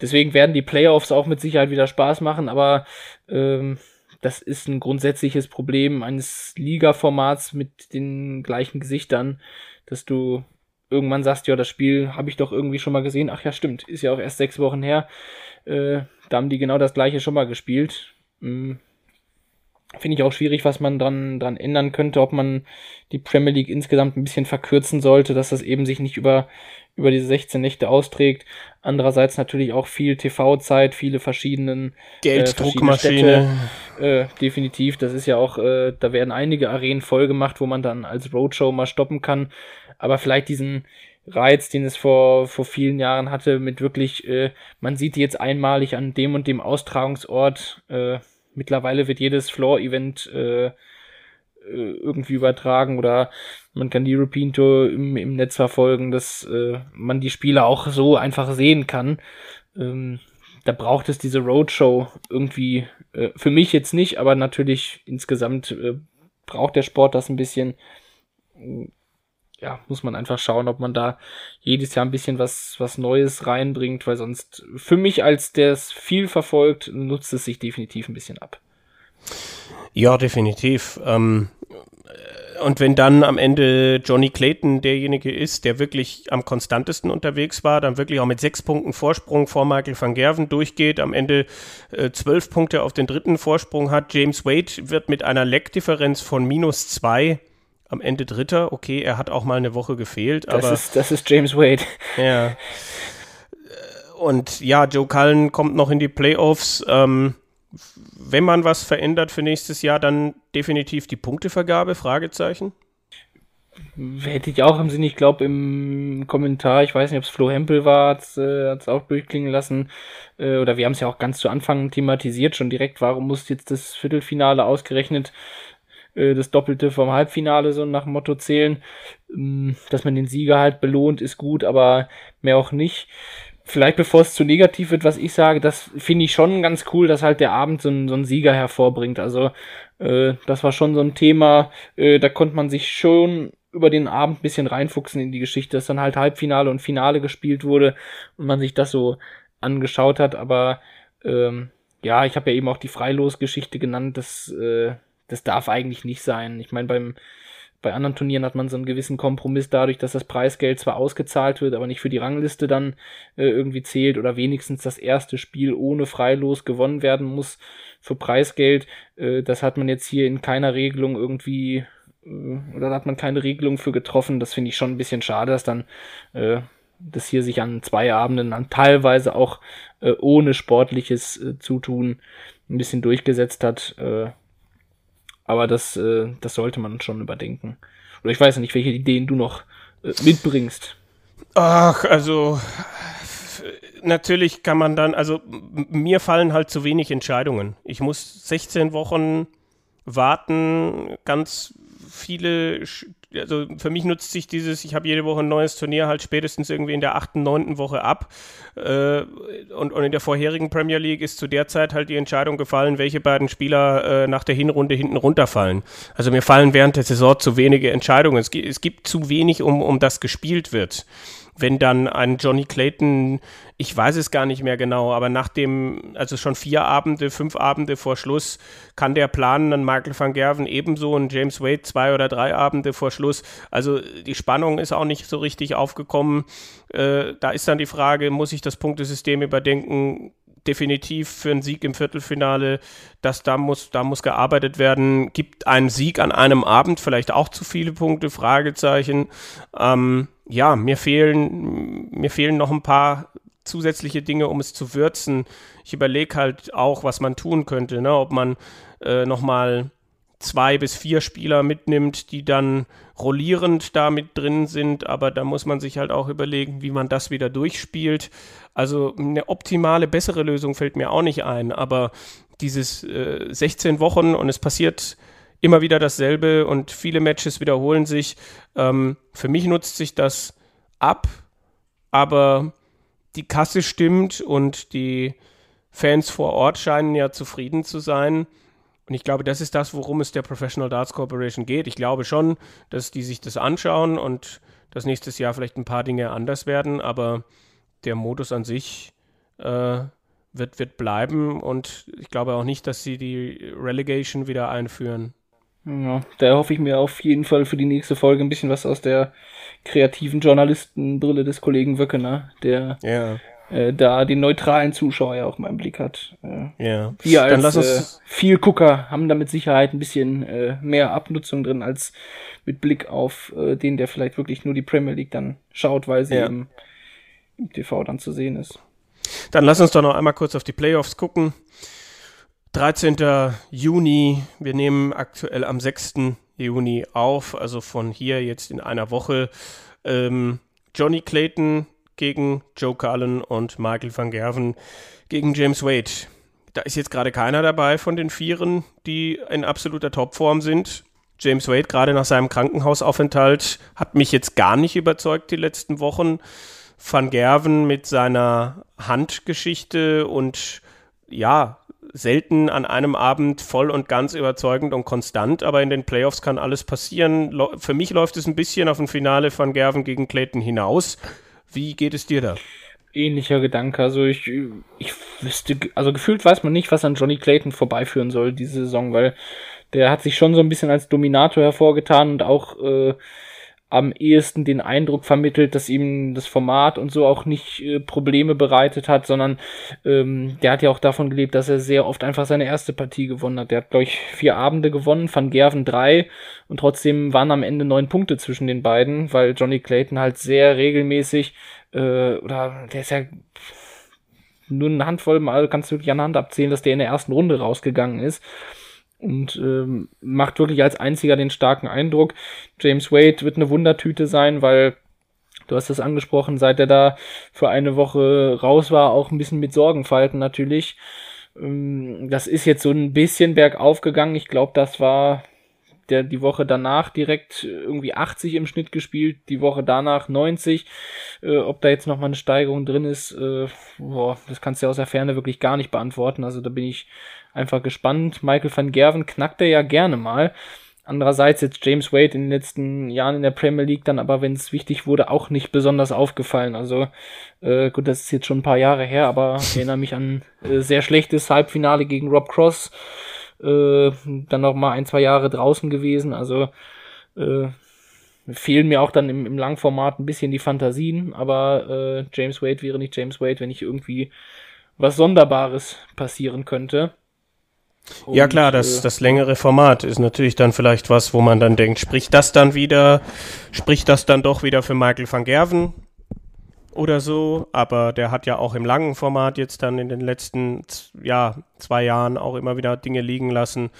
Deswegen werden die Playoffs auch mit Sicherheit wieder Spaß machen, aber ähm, das ist ein grundsätzliches Problem eines Liga-Formats mit den gleichen Gesichtern, dass du irgendwann sagst, ja, das Spiel habe ich doch irgendwie schon mal gesehen. Ach ja, stimmt, ist ja auch erst sechs Wochen her. Äh, da haben die genau das gleiche schon mal gespielt. Hm. Finde ich auch schwierig, was man dran, dran ändern könnte, ob man die Premier League insgesamt ein bisschen verkürzen sollte, dass das eben sich nicht über, über diese 16 Nächte austrägt. Andererseits natürlich auch viel TV-Zeit, viele verschiedenen Gelddruckmaschine. Äh, äh, definitiv, das ist ja auch, äh, da werden einige Arenen voll gemacht, wo man dann als Roadshow mal stoppen kann. Aber vielleicht diesen, Reiz, den es vor, vor vielen Jahren hatte, mit wirklich, äh, man sieht die jetzt einmalig an dem und dem Austragungsort. Äh, mittlerweile wird jedes Floor-Event äh, äh, irgendwie übertragen oder man kann die European Tour im, im Netz verfolgen, dass äh, man die Spiele auch so einfach sehen kann. Ähm, da braucht es diese Roadshow irgendwie, äh, für mich jetzt nicht, aber natürlich insgesamt äh, braucht der Sport das ein bisschen ja, muss man einfach schauen, ob man da jedes Jahr ein bisschen was, was Neues reinbringt, weil sonst für mich als der es viel verfolgt, nutzt es sich definitiv ein bisschen ab. Ja, definitiv. Ähm, und wenn dann am Ende Johnny Clayton derjenige ist, der wirklich am konstantesten unterwegs war, dann wirklich auch mit sechs Punkten Vorsprung vor Michael van Gerven durchgeht, am Ende äh, zwölf Punkte auf den dritten Vorsprung hat. James Wade wird mit einer Leckdifferenz von minus zwei am Ende Dritter. Okay, er hat auch mal eine Woche gefehlt, das aber. Ist, das ist James Wade. Ja. Und ja, Joe Cullen kommt noch in die Playoffs. Ähm, wenn man was verändert für nächstes Jahr, dann definitiv die Punktevergabe? Fragezeichen. Hätte ich auch im Sinn, ich glaube im Kommentar, ich weiß nicht, ob es Flo Hempel war, hat es äh, auch durchklingen lassen, äh, oder wir haben es ja auch ganz zu Anfang thematisiert, schon direkt, warum muss jetzt das Viertelfinale ausgerechnet äh, das Doppelte vom Halbfinale so nach dem Motto zählen. Ähm, dass man den Sieger halt belohnt, ist gut, aber mehr auch nicht. Vielleicht bevor es zu negativ wird, was ich sage, das finde ich schon ganz cool, dass halt der Abend so, ein, so einen Sieger hervorbringt. Also äh, das war schon so ein Thema, äh, da konnte man sich schon über den Abend ein bisschen reinfuchsen in die Geschichte, dass dann halt Halbfinale und Finale gespielt wurde und man sich das so angeschaut hat. Aber ähm, ja, ich habe ja eben auch die Freilosgeschichte genannt, das äh, das darf eigentlich nicht sein. Ich meine, beim bei anderen Turnieren hat man so einen gewissen Kompromiss dadurch, dass das Preisgeld zwar ausgezahlt wird, aber nicht für die Rangliste dann äh, irgendwie zählt oder wenigstens das erste Spiel ohne Freilos gewonnen werden muss für Preisgeld. Äh, das hat man jetzt hier in keiner Regelung irgendwie äh, oder da hat man keine Regelung für getroffen. Das finde ich schon ein bisschen schade, dass dann äh, das hier sich an zwei Abenden, an teilweise auch äh, ohne sportliches äh, Zutun ein bisschen durchgesetzt hat. Äh, aber das, äh, das sollte man schon überdenken. Oder ich weiß nicht, welche Ideen du noch äh, mitbringst. Ach, also natürlich kann man dann, also mir fallen halt zu wenig Entscheidungen. Ich muss 16 Wochen warten, ganz viele, also für mich nutzt sich dieses, ich habe jede Woche ein neues Turnier halt spätestens irgendwie in der achten, neunten Woche ab. Äh, und, und in der vorherigen Premier League ist zu der Zeit halt die Entscheidung gefallen, welche beiden Spieler äh, nach der Hinrunde hinten runterfallen. Also mir fallen während der Saison zu wenige Entscheidungen. Es es gibt zu wenig, um, um das gespielt wird wenn dann ein Johnny Clayton, ich weiß es gar nicht mehr genau, aber nach dem, also schon vier Abende, fünf Abende vor Schluss, kann der planen, dann Michael van Gerven ebenso und James Wade zwei oder drei Abende vor Schluss. Also die Spannung ist auch nicht so richtig aufgekommen. Äh, da ist dann die Frage, muss ich das Punktesystem überdenken? definitiv für einen Sieg im Viertelfinale, dass da muss, da muss gearbeitet werden. Gibt ein Sieg an einem Abend vielleicht auch zu viele Punkte? Fragezeichen. Ähm, ja, mir fehlen, mir fehlen noch ein paar zusätzliche Dinge, um es zu würzen. Ich überlege halt auch, was man tun könnte, ne? ob man äh, nochmal zwei bis vier Spieler mitnimmt, die dann rollierend da mit drin sind, aber da muss man sich halt auch überlegen, wie man das wieder durchspielt. Also eine optimale, bessere Lösung fällt mir auch nicht ein, aber dieses äh, 16 Wochen und es passiert immer wieder dasselbe und viele Matches wiederholen sich. Ähm, für mich nutzt sich das ab, aber die Kasse stimmt und die Fans vor Ort scheinen ja zufrieden zu sein. Und ich glaube, das ist das, worum es der Professional Darts Corporation geht. Ich glaube schon, dass die sich das anschauen und dass nächstes Jahr vielleicht ein paar Dinge anders werden, aber der Modus an sich äh, wird, wird bleiben und ich glaube auch nicht, dass sie die Relegation wieder einführen. Ja, da hoffe ich mir auf jeden Fall für die nächste Folge ein bisschen was aus der kreativen Journalistenbrille des Kollegen Wöckener, der ja. äh, da den neutralen Zuschauer ja auch mal im Blick hat. Äh, ja. Wir als Dann lass uns äh, viel Gucker haben da mit Sicherheit ein bisschen äh, mehr Abnutzung drin als mit Blick auf äh, den, der vielleicht wirklich nur die Premier League dann schaut, weil sie Ja. eben im TV dann zu sehen ist. Dann lass uns doch noch einmal kurz auf die Playoffs gucken. 13. Juni, wir nehmen aktuell am 6. Juni auf, also von hier jetzt in einer Woche. Ähm, Johnny Clayton gegen Joe Cullen und Michael van Gerven gegen James Wade. Da ist jetzt gerade keiner dabei von den Vieren, die in absoluter Topform sind. James Wade, gerade nach seinem Krankenhausaufenthalt, hat mich jetzt gar nicht überzeugt die letzten Wochen. Van Gerven mit seiner Handgeschichte und ja, selten an einem Abend voll und ganz überzeugend und konstant, aber in den Playoffs kann alles passieren. Für mich läuft es ein bisschen auf ein Finale von Gerven gegen Clayton hinaus. Wie geht es dir da? ähnlicher Gedanke. Also ich, ich wüsste, also gefühlt weiß man nicht, was an Johnny Clayton vorbeiführen soll diese Saison, weil der hat sich schon so ein bisschen als Dominator hervorgetan und auch äh, am ehesten den Eindruck vermittelt, dass ihm das Format und so auch nicht äh, Probleme bereitet hat, sondern ähm, der hat ja auch davon gelebt, dass er sehr oft einfach seine erste Partie gewonnen hat. Der hat, glaube ich, vier Abende gewonnen, Van Gerven drei und trotzdem waren am Ende neun Punkte zwischen den beiden, weil Johnny Clayton halt sehr regelmäßig äh, oder der ist ja nur eine Handvoll Mal, kannst du wirklich an der Hand abzählen, dass der in der ersten Runde rausgegangen ist und ähm, macht wirklich als einziger den starken Eindruck. James Wade wird eine Wundertüte sein, weil du hast das angesprochen, seit er da für eine Woche raus war, auch ein bisschen mit Sorgenfalten natürlich. Ähm, das ist jetzt so ein bisschen bergauf gegangen. Ich glaube, das war der die Woche danach direkt irgendwie 80 im Schnitt gespielt, die Woche danach 90. Äh, ob da jetzt nochmal eine Steigerung drin ist, äh, boah, das kannst du ja aus der Ferne wirklich gar nicht beantworten. Also da bin ich einfach gespannt. Michael van Gerven knackt er ja gerne mal. Andererseits jetzt James Wade in den letzten Jahren in der Premier League dann aber, wenn es wichtig wurde, auch nicht besonders aufgefallen. Also äh, gut, das ist jetzt schon ein paar Jahre her, aber ich erinnere mich an äh, sehr schlechtes Halbfinale gegen Rob Cross. Äh, dann noch mal ein, zwei Jahre draußen gewesen. Also äh, fehlen mir auch dann im, im Langformat ein bisschen die Fantasien, aber äh, James Wade wäre nicht James Wade, wenn nicht irgendwie was Sonderbares passieren könnte. Ja Und, klar, das, äh, das längere Format ist natürlich dann vielleicht was, wo man dann denkt, spricht das dann wieder, spricht das dann doch wieder für Michael van Gerven? oder so, aber der hat ja auch im langen Format jetzt dann in den letzten ja, zwei Jahren auch immer wieder Dinge liegen lassen.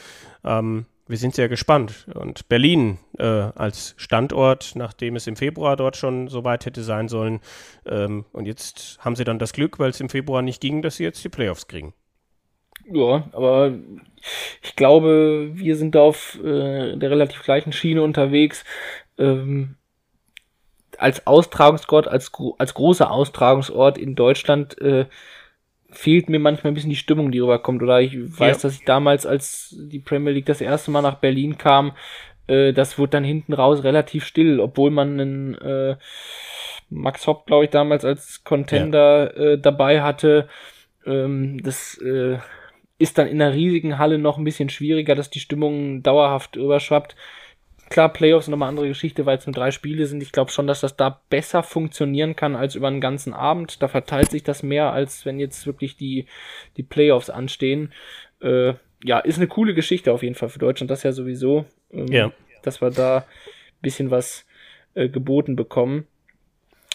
Ähm, wir sind sehr gespannt. Und Berlin äh, als Standort, nachdem es im Februar dort schon so weit hätte sein sollen, ähm, und jetzt haben sie dann das Glück, weil es im Februar nicht ging, dass sie jetzt die Playoffs kriegen. Ja, aber ich glaube, wir sind da auf äh, der relativ gleichen Schiene unterwegs. Ähm, als Austragungsort, als, als großer Austragungsort in Deutschland äh, fehlt mir manchmal ein bisschen die Stimmung, die rüberkommt. Oder ich weiß, ja. dass ich damals, als die Premier League das erste Mal nach Berlin kam, äh, das wurde dann hinten raus relativ still, obwohl man einen äh, Max Hopp, glaube ich, damals als Contender ja. äh, dabei hatte. Ähm, das äh, ist dann in einer riesigen Halle noch ein bisschen schwieriger, dass die Stimmung dauerhaft überschwappt. Klar, Playoffs sind nochmal eine andere Geschichte, weil es nur drei Spiele sind. Ich glaube schon, dass das da besser funktionieren kann als über einen ganzen Abend. Da verteilt sich das mehr, als wenn jetzt wirklich die, die Playoffs anstehen. Äh, ja, ist eine coole Geschichte auf jeden Fall für Deutschland, das ja sowieso. Ähm, ja. Dass wir da ein bisschen was äh, geboten bekommen.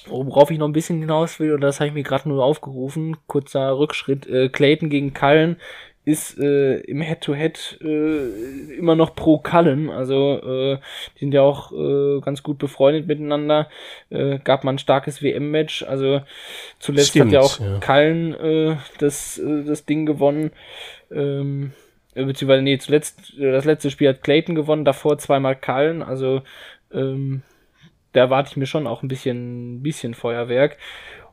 Worauf ich noch ein bisschen hinaus will, und das habe ich mir gerade nur aufgerufen, kurzer Rückschritt, äh, Clayton gegen Cullen ist äh, im Head-to-Head -Head, äh, immer noch pro Cullen. Also äh, die sind ja auch äh, ganz gut befreundet miteinander. Äh, gab mal ein starkes WM-Match. Also zuletzt Stimmt, hat ja auch ja. Cullen äh, das, äh, das Ding gewonnen. Ähm, äh, beziehungsweise, nee, zuletzt, äh, das letzte Spiel hat Clayton gewonnen, davor zweimal Cullen. Also ähm, da erwarte ich mir schon auch ein bisschen, bisschen Feuerwerk.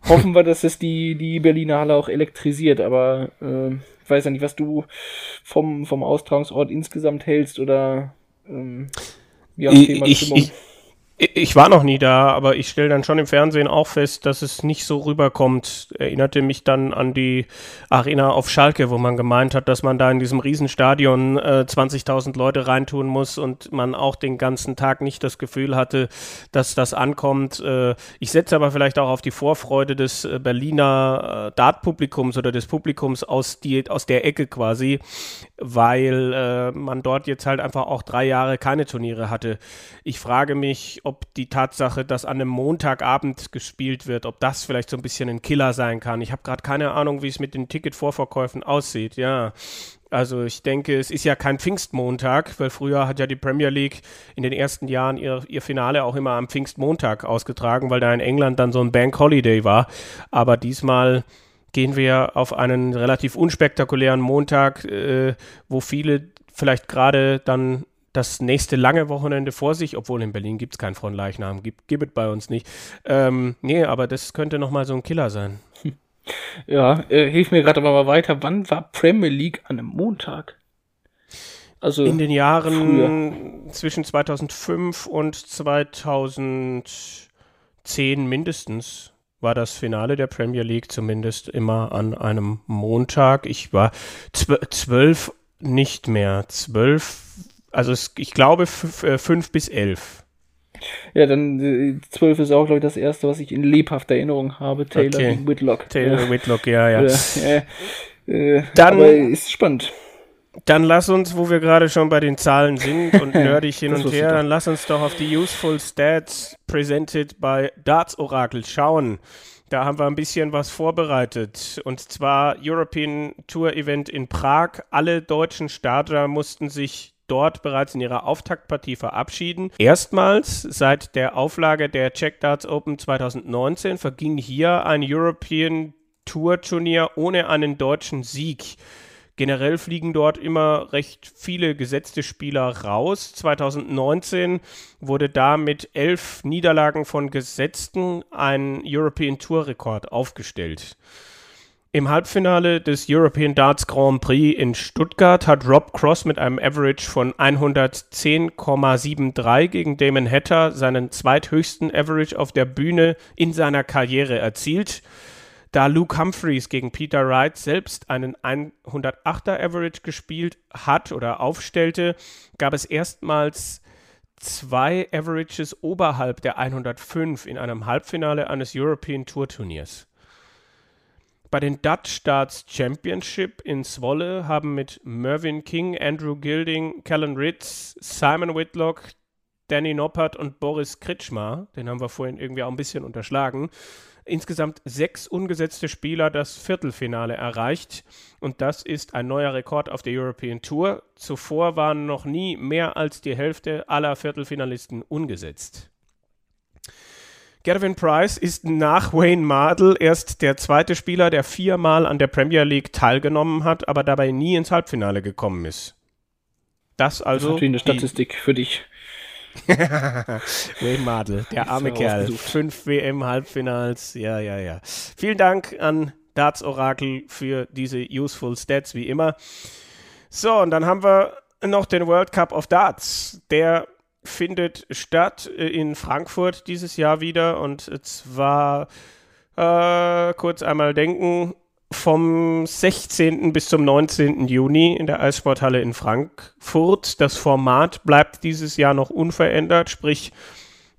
Hoffen wir, dass es die, die Berliner Halle auch elektrisiert, aber äh, weiß ja nicht, was du vom, vom Austragungsort insgesamt hältst oder ähm, wie auch Thema ich, Stimmung. Ich, ich war noch nie da, aber ich stelle dann schon im Fernsehen auch fest, dass es nicht so rüberkommt. Erinnerte mich dann an die Arena auf Schalke, wo man gemeint hat, dass man da in diesem Riesenstadion äh, 20.000 Leute reintun muss und man auch den ganzen Tag nicht das Gefühl hatte, dass das ankommt. Äh, ich setze aber vielleicht auch auf die Vorfreude des äh, Berliner äh, Dart-Publikums oder des Publikums aus, die, aus der Ecke quasi, weil äh, man dort jetzt halt einfach auch drei Jahre keine Turniere hatte. Ich frage mich, ob die Tatsache, dass an einem Montagabend gespielt wird, ob das vielleicht so ein bisschen ein Killer sein kann. Ich habe gerade keine Ahnung, wie es mit den Ticketvorverkäufen aussieht. Ja, also ich denke, es ist ja kein Pfingstmontag, weil früher hat ja die Premier League in den ersten Jahren ihr, ihr Finale auch immer am Pfingstmontag ausgetragen, weil da in England dann so ein Bank Holiday war. Aber diesmal gehen wir auf einen relativ unspektakulären Montag, äh, wo viele vielleicht gerade dann das nächste lange Wochenende vor sich, obwohl in Berlin gibt es keinen Frontleichnam, gibt, es bei uns nicht. Ähm, nee, aber das könnte nochmal so ein Killer sein. Ja, äh, hilf mir gerade aber mal weiter. Wann war Premier League an einem Montag? Also in den Jahren früher. zwischen 2005 und 2010 mindestens war das Finale der Premier League zumindest immer an einem Montag. Ich war zwölf nicht mehr. Zwölf also es, ich glaube äh, fünf bis elf. Ja, dann äh, zwölf ist auch, glaube ich, das erste, was ich in lebhafter Erinnerung habe. Taylor okay. Whitlock. Taylor ja. Whitlock, ja, ja. ja äh, dann, aber ist spannend. Dann lass uns, wo wir gerade schon bei den Zahlen sind und nerdig hin und her, dann lass uns doch auf die Useful Stats presented by Darts Oracle schauen. Da haben wir ein bisschen was vorbereitet. Und zwar European Tour Event in Prag. Alle deutschen Starter mussten sich dort bereits in ihrer Auftaktpartie verabschieden. Erstmals seit der Auflage der Czech Darts Open 2019 verging hier ein European Tour Turnier ohne einen deutschen Sieg. Generell fliegen dort immer recht viele gesetzte Spieler raus. 2019 wurde da mit elf Niederlagen von Gesetzten ein European Tour Rekord aufgestellt. Im Halbfinale des European Darts Grand Prix in Stuttgart hat Rob Cross mit einem Average von 110,73 gegen Damon Hatter seinen zweithöchsten Average auf der Bühne in seiner Karriere erzielt. Da Luke Humphreys gegen Peter Wright selbst einen 108er Average gespielt hat oder aufstellte, gab es erstmals zwei Averages oberhalb der 105 in einem Halbfinale eines European Tour Turniers. Bei den Dutch Darts Championship in Zwolle haben mit Mervyn King, Andrew Gilding, Callan Ritz, Simon Whitlock, Danny Noppert und Boris Kritschmar, den haben wir vorhin irgendwie auch ein bisschen unterschlagen, insgesamt sechs ungesetzte Spieler das Viertelfinale erreicht. Und das ist ein neuer Rekord auf der European Tour. Zuvor waren noch nie mehr als die Hälfte aller Viertelfinalisten ungesetzt. Gervin Price ist nach Wayne Mardell erst der zweite Spieler, der viermal an der Premier League teilgenommen hat, aber dabei nie ins Halbfinale gekommen ist. Das also. Das ist natürlich eine Statistik für dich. Wayne Mardell, der arme Kerl. Fünf WM-Halbfinals. Ja, ja, ja. Vielen Dank an Darts Orakel für diese useful Stats, wie immer. So, und dann haben wir noch den World Cup of Darts. Der findet statt äh, in Frankfurt dieses Jahr wieder und zwar äh, kurz einmal denken vom 16. bis zum 19. Juni in der Eissporthalle in Frankfurt. Das Format bleibt dieses Jahr noch unverändert, sprich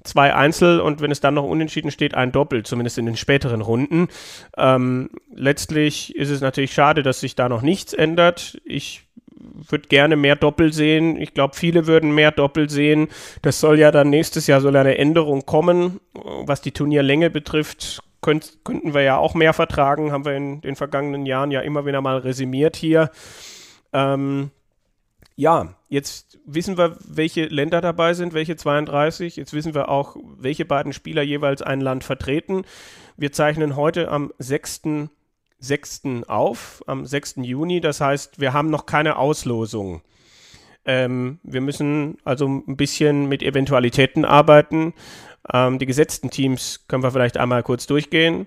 zwei Einzel und wenn es dann noch unentschieden steht, ein Doppel, zumindest in den späteren Runden. Ähm, letztlich ist es natürlich schade, dass sich da noch nichts ändert. Ich würde gerne mehr Doppel sehen. Ich glaube, viele würden mehr Doppel sehen. Das soll ja dann nächstes Jahr soll eine Änderung kommen, was die Turnierlänge betrifft. Könnt, könnten wir ja auch mehr vertragen, haben wir in den vergangenen Jahren ja immer wieder mal resümiert hier. Ähm, ja, jetzt wissen wir, welche Länder dabei sind, welche 32. Jetzt wissen wir auch, welche beiden Spieler jeweils ein Land vertreten. Wir zeichnen heute am 6. 6. auf, am 6. Juni. Das heißt, wir haben noch keine Auslosung. Ähm, wir müssen also ein bisschen mit Eventualitäten arbeiten. Ähm, die gesetzten Teams können wir vielleicht einmal kurz durchgehen.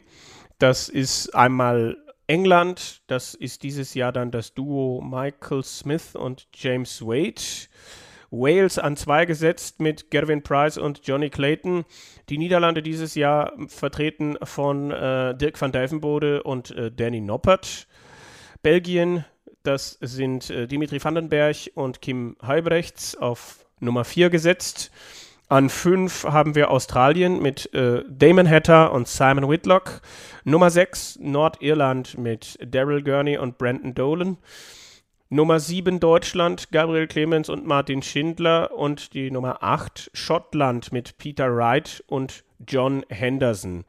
Das ist einmal England, das ist dieses Jahr dann das Duo Michael Smith und James Wade. Wales an zwei gesetzt mit Gervin Price und Johnny Clayton. Die Niederlande dieses Jahr vertreten von äh, Dirk van Dijvenbode und äh, Danny Noppert. Belgien, das sind äh, Dimitri Vandenberg und Kim Heibrechts auf Nummer 4 gesetzt. An 5 haben wir Australien mit äh, Damon Hatter und Simon Whitlock. Nummer 6 Nordirland mit Daryl Gurney und Brandon Dolan. Nummer 7 Deutschland, Gabriel Clemens und Martin Schindler und die Nummer 8 Schottland mit Peter Wright und John Henderson.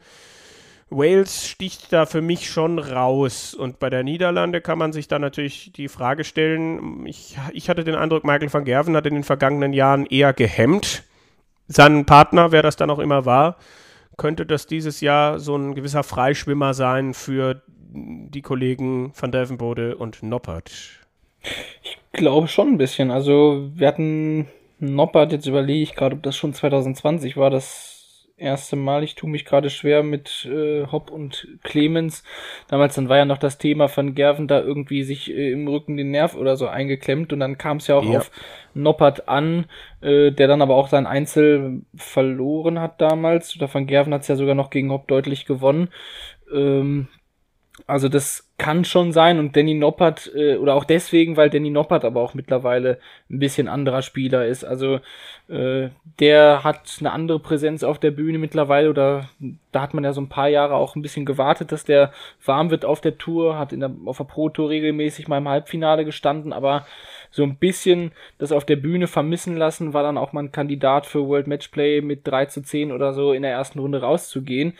Wales sticht da für mich schon raus. Und bei der Niederlande kann man sich da natürlich die Frage stellen, ich, ich hatte den Eindruck, Michael van Gerven hat in den vergangenen Jahren eher gehemmt. Sein Partner, wer das dann auch immer war, könnte das dieses Jahr so ein gewisser Freischwimmer sein für die Kollegen van Delvenbode und Noppert. Ich glaube schon ein bisschen. Also wir hatten Noppert, jetzt überlege ich gerade, ob das schon 2020 war, das erste Mal. Ich tue mich gerade schwer mit äh, Hopp und Clemens. Damals dann war ja noch das Thema von Gerven da irgendwie sich äh, im Rücken den Nerv oder so eingeklemmt und dann kam es ja auch ja. auf Noppert an, äh, der dann aber auch sein Einzel verloren hat damals. Oder von Gerven hat es ja sogar noch gegen Hopp deutlich gewonnen. Ähm, also das kann schon sein und Danny Noppert, äh, oder auch deswegen, weil Danny Noppert aber auch mittlerweile ein bisschen anderer Spieler ist. Also äh, der hat eine andere Präsenz auf der Bühne mittlerweile oder da hat man ja so ein paar Jahre auch ein bisschen gewartet, dass der warm wird auf der Tour, hat in der, auf der Pro Tour regelmäßig mal im Halbfinale gestanden, aber so ein bisschen das auf der Bühne vermissen lassen, war dann auch mal ein Kandidat für World Matchplay mit 3 zu 10 oder so in der ersten Runde rauszugehen.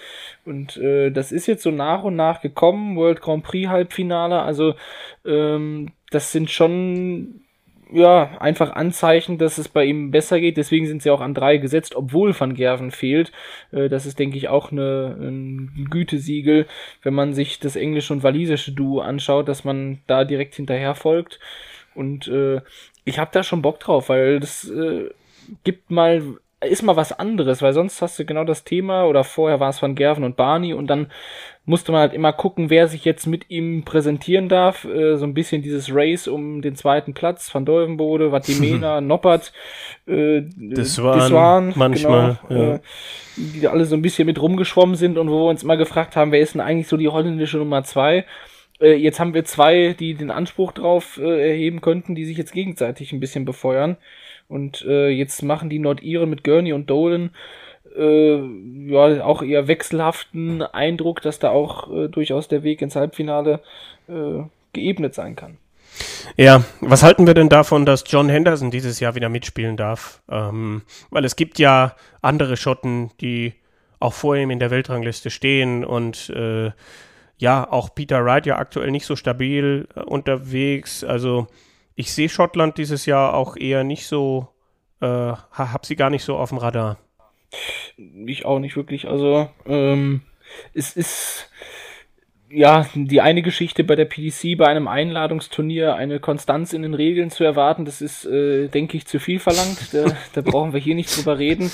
Und äh, das ist jetzt so nach und nach gekommen, World Grand Prix Halbfinale, also ähm, das sind schon ja, einfach Anzeichen, dass es bei ihm besser geht. Deswegen sind sie auch an drei gesetzt, obwohl Van Gerven fehlt. Äh, das ist, denke ich, auch eine, ein Gütesiegel, wenn man sich das englische und walisische Duo anschaut, dass man da direkt hinterher folgt. Und äh, ich habe da schon Bock drauf, weil das äh, gibt mal ist mal was anderes, weil sonst hast du genau das Thema oder vorher war es von Gerven und Barney und dann musste man halt immer gucken, wer sich jetzt mit ihm präsentieren darf. Äh, so ein bisschen dieses Race um den zweiten Platz, Van Dolvenbode, Vatimena, Noppert, äh, das waren, das waren manchmal, genau, ja. äh, die alle so ein bisschen mit rumgeschwommen sind und wo wir uns mal gefragt haben, wer ist denn eigentlich so die holländische Nummer zwei? Äh, jetzt haben wir zwei, die den Anspruch drauf äh, erheben könnten, die sich jetzt gegenseitig ein bisschen befeuern. Und äh, jetzt machen die Nordiren mit Gurney und Dolan äh, ja auch eher wechselhaften Eindruck, dass da auch äh, durchaus der Weg ins Halbfinale äh, geebnet sein kann. Ja, was halten wir denn davon, dass John Henderson dieses Jahr wieder mitspielen darf? Ähm, weil es gibt ja andere Schotten, die auch vor ihm in der Weltrangliste stehen und äh, ja, auch Peter Wright ja aktuell nicht so stabil äh, unterwegs. Also ich sehe Schottland dieses Jahr auch eher nicht so, äh, hab sie gar nicht so auf dem Radar. Ich auch nicht wirklich. Also ähm, es ist ja, die eine Geschichte bei der PDC, bei einem Einladungsturnier eine Konstanz in den Regeln zu erwarten, das ist, äh, denke ich, zu viel verlangt. Da, da brauchen wir hier nicht drüber reden.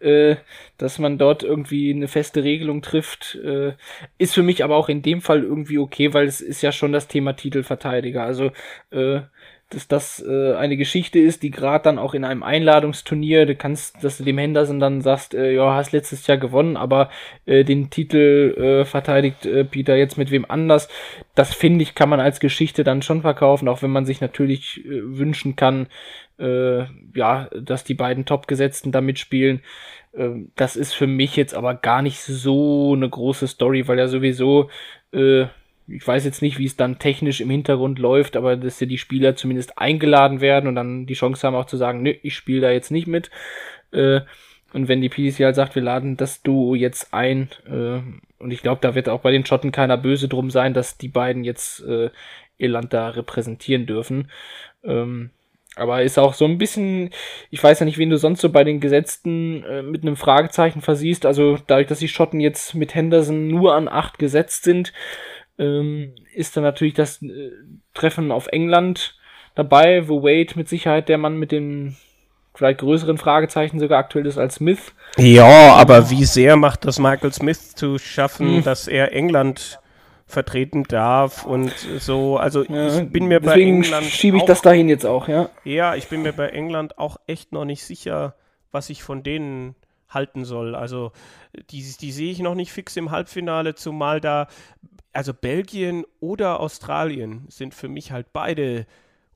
Äh, dass man dort irgendwie eine feste Regelung trifft, äh, ist für mich aber auch in dem Fall irgendwie okay, weil es ist ja schon das Thema Titelverteidiger. Also äh, dass das äh, eine Geschichte ist, die gerade dann auch in einem Einladungsturnier, du kannst, dass du dem Henderson dann sagst, äh, ja, hast letztes Jahr gewonnen, aber äh, den Titel äh, verteidigt äh, Peter jetzt mit wem anders. Das finde ich, kann man als Geschichte dann schon verkaufen, auch wenn man sich natürlich äh, wünschen kann, äh, ja, dass die beiden Topgesetzten da mitspielen. Äh, das ist für mich jetzt aber gar nicht so eine große Story, weil ja sowieso äh, ich weiß jetzt nicht, wie es dann technisch im Hintergrund läuft, aber dass die Spieler zumindest eingeladen werden und dann die Chance haben auch zu sagen, nö, ich spiele da jetzt nicht mit. Äh, und wenn die PDC halt sagt, wir laden das Duo jetzt ein, äh, und ich glaube, da wird auch bei den Schotten keiner böse drum sein, dass die beiden jetzt äh, Irland da repräsentieren dürfen. Ähm, aber ist auch so ein bisschen, ich weiß ja nicht, wen du sonst so bei den Gesetzten äh, mit einem Fragezeichen versiehst. Also dadurch, dass die Schotten jetzt mit Henderson nur an acht gesetzt sind, ähm, ist dann natürlich das äh, Treffen auf England dabei, wo Wade mit Sicherheit der Mann mit den vielleicht größeren Fragezeichen sogar aktuell ist als Smith. Ja, aber wie sehr macht das Michael Smith zu schaffen, hm. dass er England vertreten darf und so. Also ja, ich bin mir bei England schiebe ich auch, das dahin jetzt auch, ja. Ja, ich bin mir bei England auch echt noch nicht sicher, was ich von denen halten soll. Also die, die sehe ich noch nicht fix im Halbfinale, zumal da also Belgien oder Australien sind für mich halt beide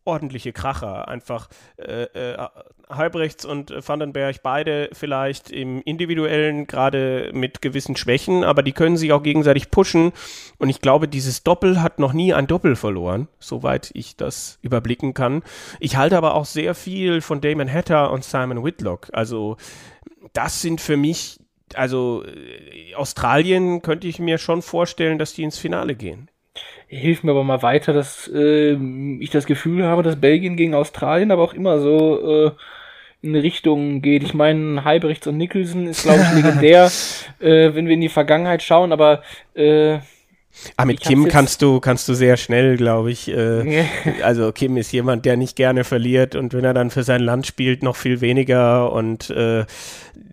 ordentliche Kracher. Einfach äh, äh, Halbrechts und Vandenberg beide vielleicht im individuellen gerade mit gewissen Schwächen, aber die können sich auch gegenseitig pushen. Und ich glaube, dieses Doppel hat noch nie ein Doppel verloren, soweit ich das überblicken kann. Ich halte aber auch sehr viel von Damon Hatter und Simon Whitlock. Also das sind für mich also äh, Australien könnte ich mir schon vorstellen, dass die ins Finale gehen. Hilf mir aber mal weiter, dass äh, ich das Gefühl habe, dass Belgien gegen Australien aber auch immer so äh, in Richtung geht. Ich meine, Halbrechts und Nicholson ist, glaube ich, legendär, äh, wenn wir in die Vergangenheit schauen, aber äh, Ah, mit Kim kannst du, kannst du sehr schnell, glaube ich. Äh, also Kim ist jemand, der nicht gerne verliert und wenn er dann für sein Land spielt, noch viel weniger. Und äh,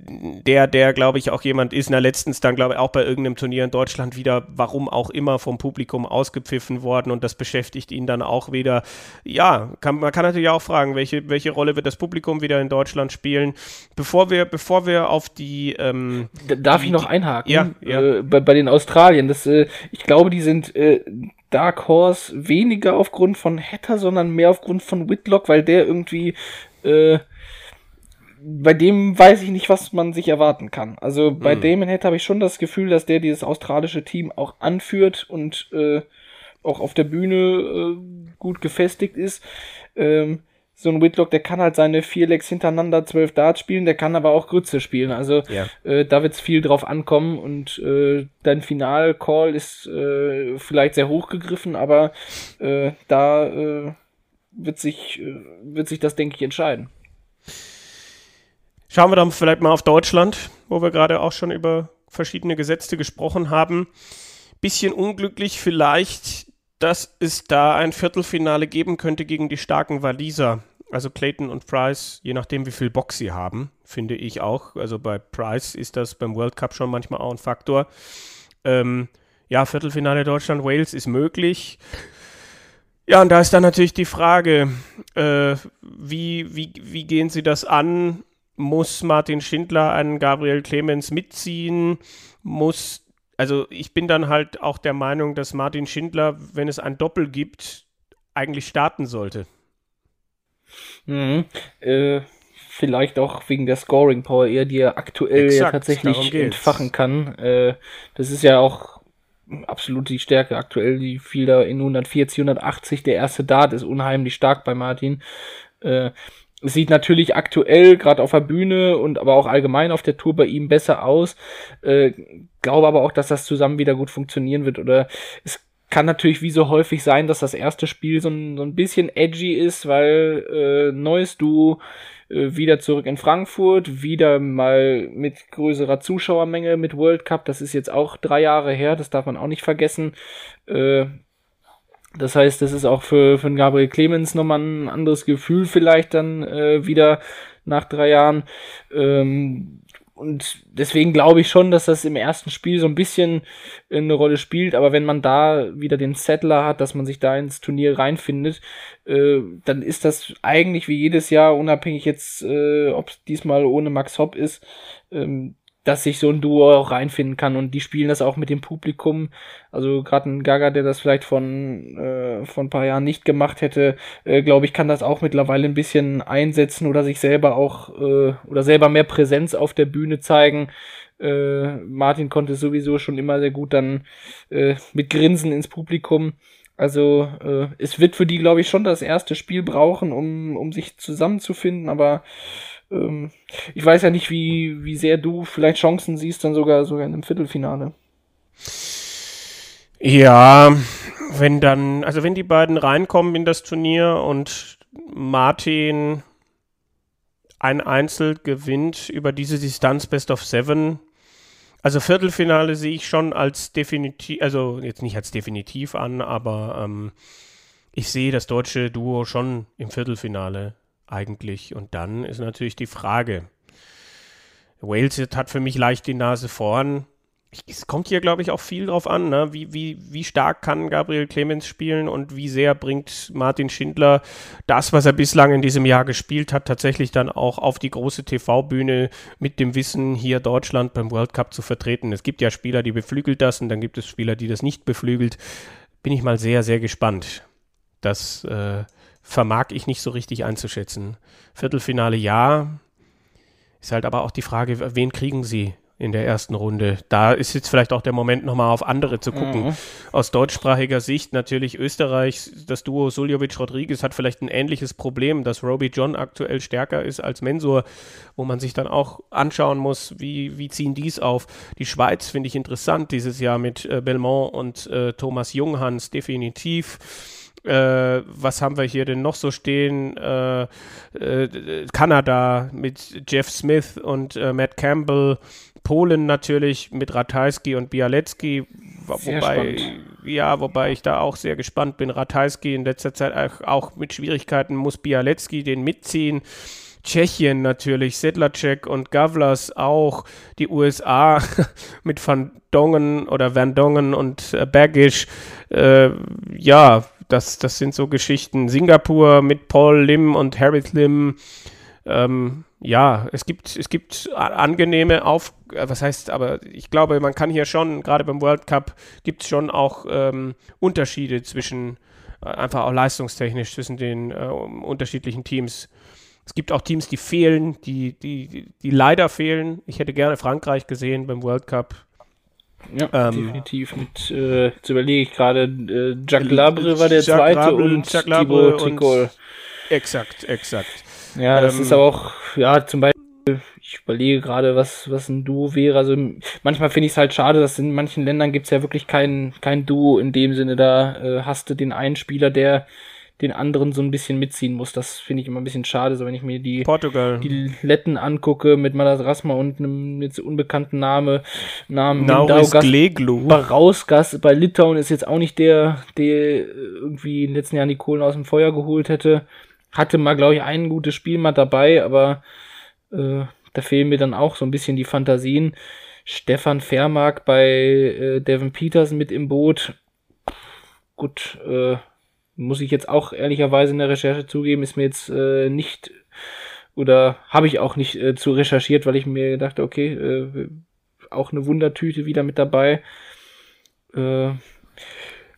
der, der, glaube ich, auch jemand ist, na letztens dann, glaube ich, auch bei irgendeinem Turnier in Deutschland wieder, warum auch immer, vom Publikum ausgepfiffen worden und das beschäftigt ihn dann auch wieder. Ja, kann, man kann natürlich auch fragen, welche, welche Rolle wird das Publikum wieder in Deutschland spielen. Bevor wir, bevor wir auf die ähm, Darf die, ich noch einhaken? Ja, ja. Äh, bei, bei den Australien, das, äh, ich glaube, die sind äh, Dark Horse weniger aufgrund von Hatter, sondern mehr aufgrund von Whitlock, weil der irgendwie äh, bei dem weiß ich nicht, was man sich erwarten kann. Also bei mhm. Damon Head habe ich schon das Gefühl, dass der dieses australische Team auch anführt und äh, auch auf der Bühne äh, gut gefestigt ist. Ähm, so ein Whitlock, der kann halt seine vier Legs hintereinander zwölf Darts spielen, der kann aber auch Grütze spielen. Also ja. äh, da wird es viel drauf ankommen und äh, dein Final-Call ist äh, vielleicht sehr hochgegriffen, aber äh, da äh, wird sich, äh, wird sich das, denke ich, entscheiden. Schauen wir dann vielleicht mal auf Deutschland, wo wir gerade auch schon über verschiedene Gesetze gesprochen haben. Bisschen unglücklich vielleicht, dass es da ein Viertelfinale geben könnte gegen die starken Waliser. Also Clayton und Price, je nachdem, wie viel Box sie haben, finde ich auch. Also bei Price ist das beim World Cup schon manchmal auch ein Faktor. Ähm, ja, Viertelfinale Deutschland, Wales ist möglich. Ja, und da ist dann natürlich die Frage, äh, wie, wie, wie gehen sie das an? muss Martin Schindler einen Gabriel Clemens mitziehen, muss, also ich bin dann halt auch der Meinung, dass Martin Schindler, wenn es ein Doppel gibt, eigentlich starten sollte. Mhm. Äh, vielleicht auch wegen der Scoring Power eher, die er aktuell Exakt, ja tatsächlich entfachen kann. Äh, das ist ja auch absolut die Stärke aktuell. Die fiel da in 140, 180. Der erste Dart ist unheimlich stark bei Martin. Äh, sieht natürlich aktuell gerade auf der Bühne und aber auch allgemein auf der Tour bei ihm besser aus. Äh, glaube aber auch, dass das zusammen wieder gut funktionieren wird. Oder es kann natürlich wie so häufig sein, dass das erste Spiel so ein, so ein bisschen edgy ist, weil äh, neues Duo äh, wieder zurück in Frankfurt, wieder mal mit größerer Zuschauermenge mit World Cup. Das ist jetzt auch drei Jahre her, das darf man auch nicht vergessen. Äh, das heißt, das ist auch für, für Gabriel Clemens nochmal ein anderes Gefühl vielleicht dann äh, wieder nach drei Jahren. Ähm, und deswegen glaube ich schon, dass das im ersten Spiel so ein bisschen eine Rolle spielt. Aber wenn man da wieder den Settler hat, dass man sich da ins Turnier reinfindet, äh, dann ist das eigentlich wie jedes Jahr, unabhängig jetzt, äh, ob es diesmal ohne Max Hopp ist, ähm, dass sich so ein Duo auch reinfinden kann und die spielen das auch mit dem Publikum. Also gerade ein Gaga, der das vielleicht von, äh, von ein paar Jahren nicht gemacht hätte, äh, glaube ich, kann das auch mittlerweile ein bisschen einsetzen oder sich selber auch äh, oder selber mehr Präsenz auf der Bühne zeigen. Äh, Martin konnte sowieso schon immer sehr gut dann äh, mit Grinsen ins Publikum. Also äh, es wird für die, glaube ich, schon das erste Spiel brauchen, um, um sich zusammenzufinden, aber ähm, ich weiß ja nicht, wie, wie sehr du vielleicht Chancen siehst, dann sogar, sogar in einem Viertelfinale. Ja, wenn dann, also wenn die beiden reinkommen in das Turnier und Martin ein Einzel gewinnt über diese Distanz Best of Seven, also Viertelfinale sehe ich schon als definitiv, also jetzt nicht als definitiv an, aber ähm, ich sehe das deutsche Duo schon im Viertelfinale eigentlich. Und dann ist natürlich die Frage. Wales hat für mich leicht die Nase vorn. Es kommt hier, glaube ich, auch viel drauf an, ne? wie, wie, wie stark kann Gabriel Clemens spielen und wie sehr bringt Martin Schindler das, was er bislang in diesem Jahr gespielt hat, tatsächlich dann auch auf die große TV-Bühne mit dem Wissen, hier Deutschland beim World Cup zu vertreten. Es gibt ja Spieler, die beflügelt das und dann gibt es Spieler, die das nicht beflügelt. Bin ich mal sehr, sehr gespannt. Das äh, vermag ich nicht so richtig einzuschätzen. Viertelfinale ja, ist halt aber auch die Frage, wen kriegen sie in der ersten Runde. Da ist jetzt vielleicht auch der Moment, nochmal auf andere zu gucken. Mhm. Aus deutschsprachiger Sicht natürlich Österreich, das Duo Suljovic-Rodriguez hat vielleicht ein ähnliches Problem, dass Roby John aktuell stärker ist als Mensur, wo man sich dann auch anschauen muss, wie, wie ziehen dies auf. Die Schweiz finde ich interessant dieses Jahr mit äh, Belmont und äh, Thomas Junghans definitiv. Äh, was haben wir hier denn noch so stehen? Äh, äh, Kanada mit Jeff Smith und äh, Matt Campbell. Polen natürlich mit Ratajski und Bialecki, wobei, ja, wobei ich da auch sehr gespannt bin. Ratajski in letzter Zeit auch mit Schwierigkeiten muss Bialecki den mitziehen. Tschechien natürlich, Sedlacek und Gavlas auch, die USA mit Van Dongen oder Van Dongen und äh, Bagish, äh, ja, das, das sind so Geschichten. Singapur mit Paul Lim und Harris Lim. Ähm, ja, es gibt, es gibt angenehme Auf, äh, was heißt, aber ich glaube, man kann hier schon, gerade beim World Cup, gibt es schon auch ähm, Unterschiede zwischen, äh, einfach auch leistungstechnisch zwischen den äh, unterschiedlichen Teams. Es gibt auch Teams, die fehlen, die, die, die leider fehlen. Ich hätte gerne Frankreich gesehen beim World Cup. Ja, ähm, definitiv. Mit, äh, jetzt überlege ich gerade, äh, Jacques Labre war der Jacques zweite Labre, und Jacques Thibaut Tricol. Exakt, exakt. Ja, das ähm, ist aber auch, ja, zum Beispiel, ich überlege gerade, was, was ein Duo wäre. Also manchmal finde ich es halt schade, dass in manchen Ländern gibt es ja wirklich kein, kein Duo in dem Sinne. Da äh, hast du den einen Spieler, der den anderen so ein bisschen mitziehen muss. Das finde ich immer ein bisschen schade, so wenn ich mir die, Portugal. die Letten angucke mit Malas Rasma und einem jetzt unbekannten Name, Namen Nauris Gleglu. Barauskas bei Litauen ist jetzt auch nicht der, der irgendwie in den letzten Jahren die Kohlen aus dem Feuer geholt hätte. Hatte mal, glaube ich, ein gutes Spiel mal dabei, aber äh, da fehlen mir dann auch so ein bisschen die Fantasien. Stefan Vermark bei äh, Devin Peters mit im Boot. Gut, äh, muss ich jetzt auch ehrlicherweise in der Recherche zugeben, ist mir jetzt äh, nicht oder habe ich auch nicht äh, zu recherchiert, weil ich mir dachte, okay, äh, auch eine Wundertüte wieder mit dabei. Äh,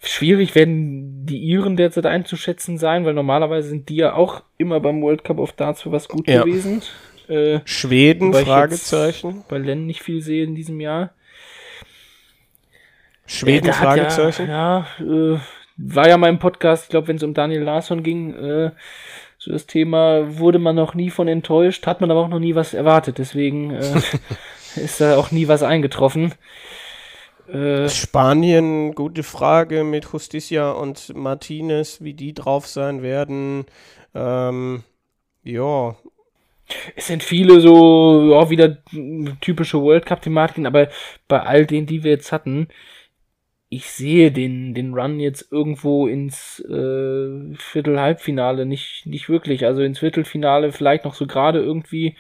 schwierig werden die Iren derzeit einzuschätzen sein, weil normalerweise sind die ja auch immer beim World Cup of Darts für was gut ja. gewesen. Äh, Schweden, Fragezeichen. Bei Len nicht viel sehe in diesem Jahr. Schweden, hat Fragezeichen? Ja, ja äh, war ja mal im Podcast, ich glaube, wenn es um Daniel Larsson ging, äh, so das Thema, wurde man noch nie von enttäuscht, hat man aber auch noch nie was erwartet. Deswegen äh, ist da auch nie was eingetroffen. Äh, Spanien, gute Frage mit Justicia und Martinez, wie die drauf sein werden. Ähm, ja. Es sind viele so, auch wieder typische World Cup-Thematiken, aber bei all denen, die wir jetzt hatten, ich sehe den, den Run jetzt irgendwo ins äh, Viertel-Halbfinale nicht, nicht wirklich. Also ins Viertelfinale vielleicht noch so gerade irgendwie.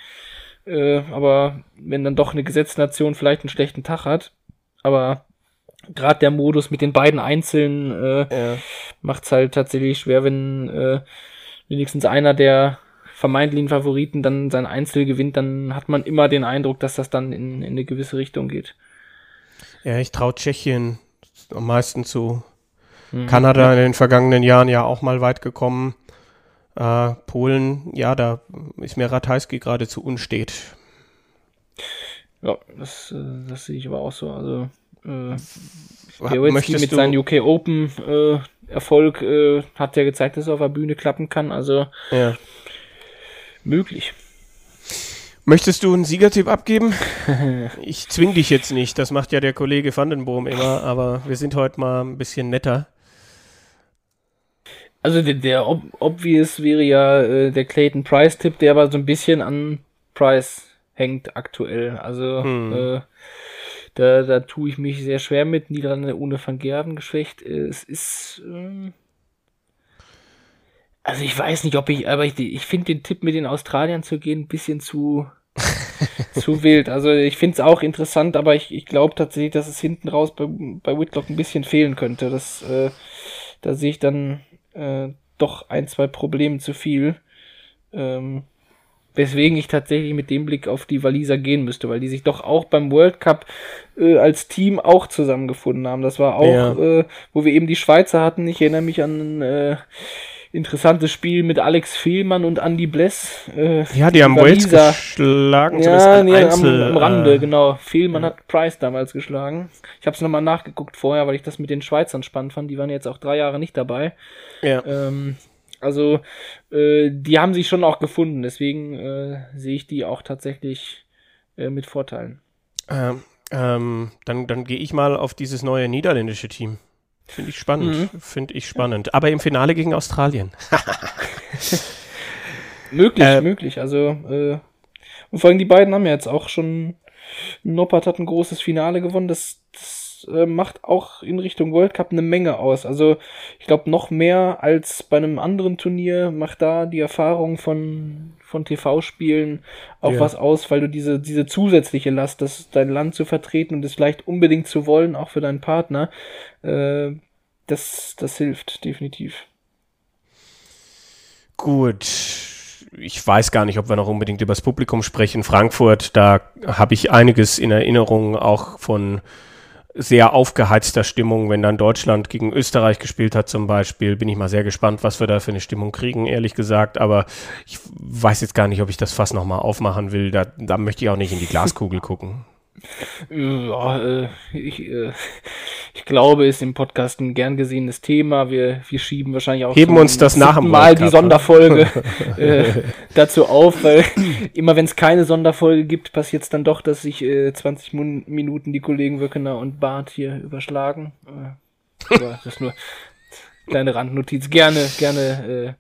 Äh, aber wenn dann doch eine Gesetznation vielleicht einen schlechten Tag hat. Aber gerade der Modus mit den beiden Einzelnen äh, ja. macht es halt tatsächlich schwer, wenn äh, wenigstens einer der vermeintlichen Favoriten dann sein Einzel gewinnt, dann hat man immer den Eindruck, dass das dann in, in eine gewisse Richtung geht. Ja, ich traue Tschechien am meisten zu. Mhm. Kanada in den vergangenen Jahren ja auch mal weit gekommen. Äh, Polen, ja, da ist mir Ratajski geradezu unstet. Ja, das, äh, das sehe ich aber auch so. Also äh, Białecki mit seinem UK Open äh, Erfolg äh, hat ja gezeigt, dass es auf der Bühne klappen kann. Also ja. möglich. Möchtest du einen Siegertipp abgeben? ich zwing dich jetzt nicht, das macht ja der Kollege Vandenboom immer, aber wir sind heute mal ein bisschen netter. Also der, der ob obvious wäre ja äh, der Clayton Price-Tipp, der aber so ein bisschen an Price hängt aktuell. Also hm. äh, da, da tue ich mich sehr schwer mit. Niederlande ohne Van Gerven geschwächt. Es ist. Ähm also ich weiß nicht, ob ich, aber ich, ich finde den Tipp mit den Australiern zu gehen ein bisschen zu, zu wild. Also ich finde es auch interessant, aber ich, ich glaube tatsächlich, dass es hinten raus bei, bei Whitlock ein bisschen fehlen könnte. Das, äh, da sehe ich dann äh, doch ein, zwei Probleme zu viel. Ähm, Weswegen ich tatsächlich mit dem Blick auf die Waliser gehen müsste, weil die sich doch auch beim World Cup äh, als Team auch zusammengefunden haben. Das war auch, ja. äh, wo wir eben die Schweizer hatten. Ich erinnere mich an äh, interessantes Spiel mit Alex Fehlmann und Andy Bless. Äh, ja, die haben Wales geschlagen. Ja, nee, Einzel, am, am, Rande, äh, genau. Fehlmann ja. hat Price damals geschlagen. Ich habe es nochmal nachgeguckt vorher, weil ich das mit den Schweizern spannend fand. Die waren jetzt auch drei Jahre nicht dabei. Ja. Ähm, also, äh, die haben sich schon auch gefunden, deswegen äh, sehe ich die auch tatsächlich äh, mit Vorteilen. Ähm, ähm, dann dann gehe ich mal auf dieses neue niederländische Team. Finde ich spannend. Mhm. Finde ich spannend. Aber im Finale gegen Australien. möglich, äh, möglich. Also, äh, und vor allem die beiden haben ja jetzt auch schon. Noppert hat ein großes Finale gewonnen. Das, das äh, macht auch in Richtung World Cup eine Menge aus. Also ich glaube noch mehr als bei einem anderen Turnier macht da die Erfahrung von, von TV-Spielen auch ja. was aus, weil du diese, diese zusätzliche Last, das dein Land zu vertreten und es vielleicht unbedingt zu wollen, auch für deinen Partner, äh, das, das hilft definitiv. Gut, ich weiß gar nicht, ob wir noch unbedingt über das Publikum sprechen. Frankfurt, da habe ich einiges in Erinnerung, auch von sehr aufgeheizter Stimmung, wenn dann Deutschland gegen Österreich gespielt hat zum Beispiel. Bin ich mal sehr gespannt, was wir da für eine Stimmung kriegen, ehrlich gesagt. Aber ich weiß jetzt gar nicht, ob ich das Fass nochmal aufmachen will. Da, da möchte ich auch nicht in die Glaskugel gucken. Ja, äh, ich, äh, ich glaube, ist im Podcast ein gern gesehenes Thema. Wir, wir schieben wahrscheinlich auch Heben uns das nach Mal die ne? Sonderfolge äh, dazu auf, weil immer wenn es keine Sonderfolge gibt, passiert es dann doch, dass sich äh, 20 Minuten die Kollegen Wöckener und Bart hier überschlagen. Äh, aber das ist nur kleine Randnotiz. Gerne, gerne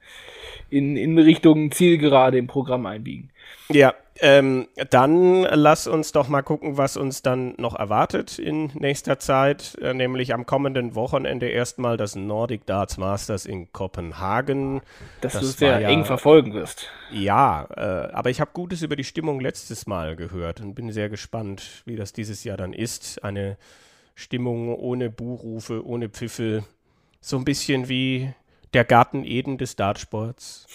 äh, in, in Richtung Zielgerade im Programm einbiegen. Ja, ähm, dann lass uns doch mal gucken, was uns dann noch erwartet in nächster Zeit, äh, nämlich am kommenden Wochenende erstmal das Nordic Darts Masters in Kopenhagen. Dass das du sehr ja, eng verfolgen wirst. Ja, äh, aber ich habe Gutes über die Stimmung letztes Mal gehört und bin sehr gespannt, wie das dieses Jahr dann ist. Eine Stimmung ohne Buhrufe, ohne Pfiffe, so ein bisschen wie der Garten Eden des Dartsports,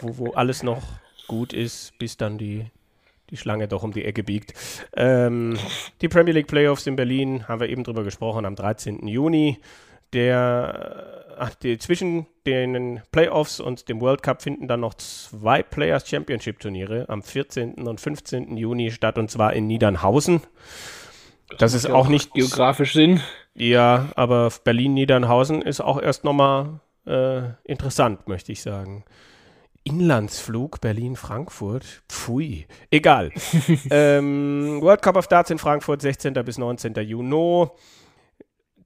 wo, wo alles noch gut ist, bis dann die, die Schlange doch um die Ecke biegt. Ähm, die Premier League Playoffs in Berlin haben wir eben drüber gesprochen am 13. Juni. Der, ach, die, zwischen den Playoffs und dem World Cup finden dann noch zwei Players Championship Turniere am 14. und 15. Juni statt und zwar in Niedernhausen. Das, das ist auch nicht geografisch Sinn. Ja, aber Berlin-Niedernhausen ist auch erst nochmal äh, interessant, möchte ich sagen. Inlandsflug Berlin-Frankfurt. Pfui. Egal. ähm, World Cup of Darts in Frankfurt, 16. bis 19. Juni.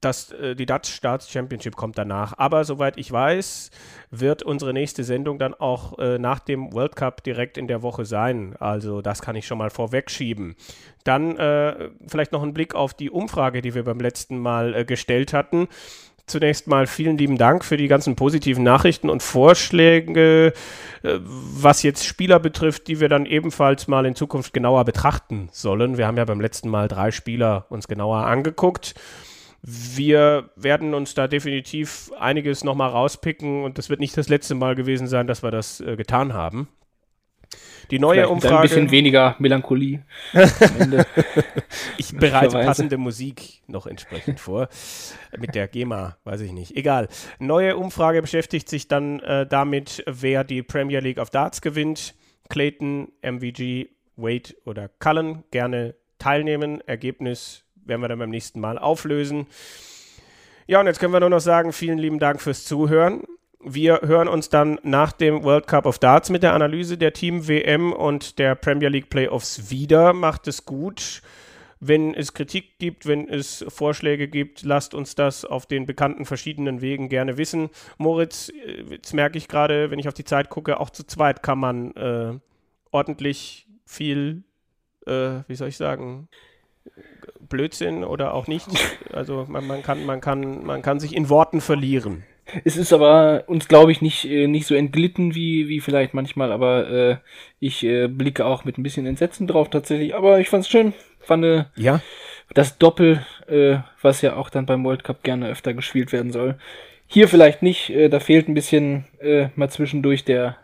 Das, äh, die Dutch Darts Championship kommt danach. Aber soweit ich weiß, wird unsere nächste Sendung dann auch äh, nach dem World Cup direkt in der Woche sein. Also das kann ich schon mal vorwegschieben. Dann äh, vielleicht noch ein Blick auf die Umfrage, die wir beim letzten Mal äh, gestellt hatten. Zunächst mal vielen lieben Dank für die ganzen positiven Nachrichten und Vorschläge, äh, was jetzt Spieler betrifft, die wir dann ebenfalls mal in Zukunft genauer betrachten sollen. Wir haben ja beim letzten Mal drei Spieler uns genauer angeguckt. Wir werden uns da definitiv einiges nochmal rauspicken und das wird nicht das letzte Mal gewesen sein, dass wir das äh, getan haben. Die neue Vielleicht Umfrage. Ein bisschen weniger Melancholie. ich bereite passende Musik noch entsprechend vor. Mit der GEMA, weiß ich nicht. Egal. Neue Umfrage beschäftigt sich dann äh, damit, wer die Premier League of Darts gewinnt. Clayton, MVG, Wade oder Cullen gerne teilnehmen. Ergebnis werden wir dann beim nächsten Mal auflösen. Ja, und jetzt können wir nur noch sagen, vielen lieben Dank fürs Zuhören. Wir hören uns dann nach dem World Cup of Darts mit der Analyse der Team WM und der Premier League Playoffs wieder. Macht es gut. Wenn es Kritik gibt, wenn es Vorschläge gibt, lasst uns das auf den bekannten verschiedenen Wegen gerne wissen. Moritz, äh, jetzt merke ich gerade, wenn ich auf die Zeit gucke, auch zu zweit kann man äh, ordentlich viel, äh, wie soll ich sagen, Blödsinn oder auch nicht. Also man, man, kann, man, kann, man kann sich in Worten verlieren. Es ist aber uns, glaube ich, nicht, äh, nicht so entglitten wie, wie vielleicht manchmal, aber äh, ich äh, blicke auch mit ein bisschen Entsetzen drauf tatsächlich. Aber ich fand es schön. Fand äh, ja. das Doppel, äh, was ja auch dann beim World Cup gerne öfter gespielt werden soll. Hier vielleicht nicht, äh, da fehlt ein bisschen äh, mal zwischendurch der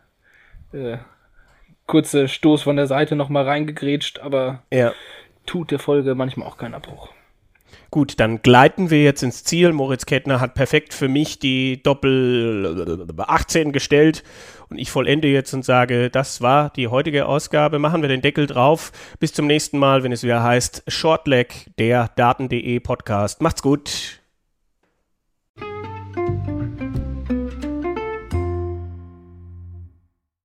äh, kurze Stoß von der Seite nochmal reingegrätscht, aber ja. tut der Folge manchmal auch keinen Abbruch. Gut, dann gleiten wir jetzt ins Ziel. Moritz Kettner hat perfekt für mich die Doppel 18 gestellt und ich vollende jetzt und sage, das war die heutige Ausgabe. Machen wir den Deckel drauf. Bis zum nächsten Mal, wenn es wieder heißt Shortleg, der Daten.de Podcast. Macht's gut.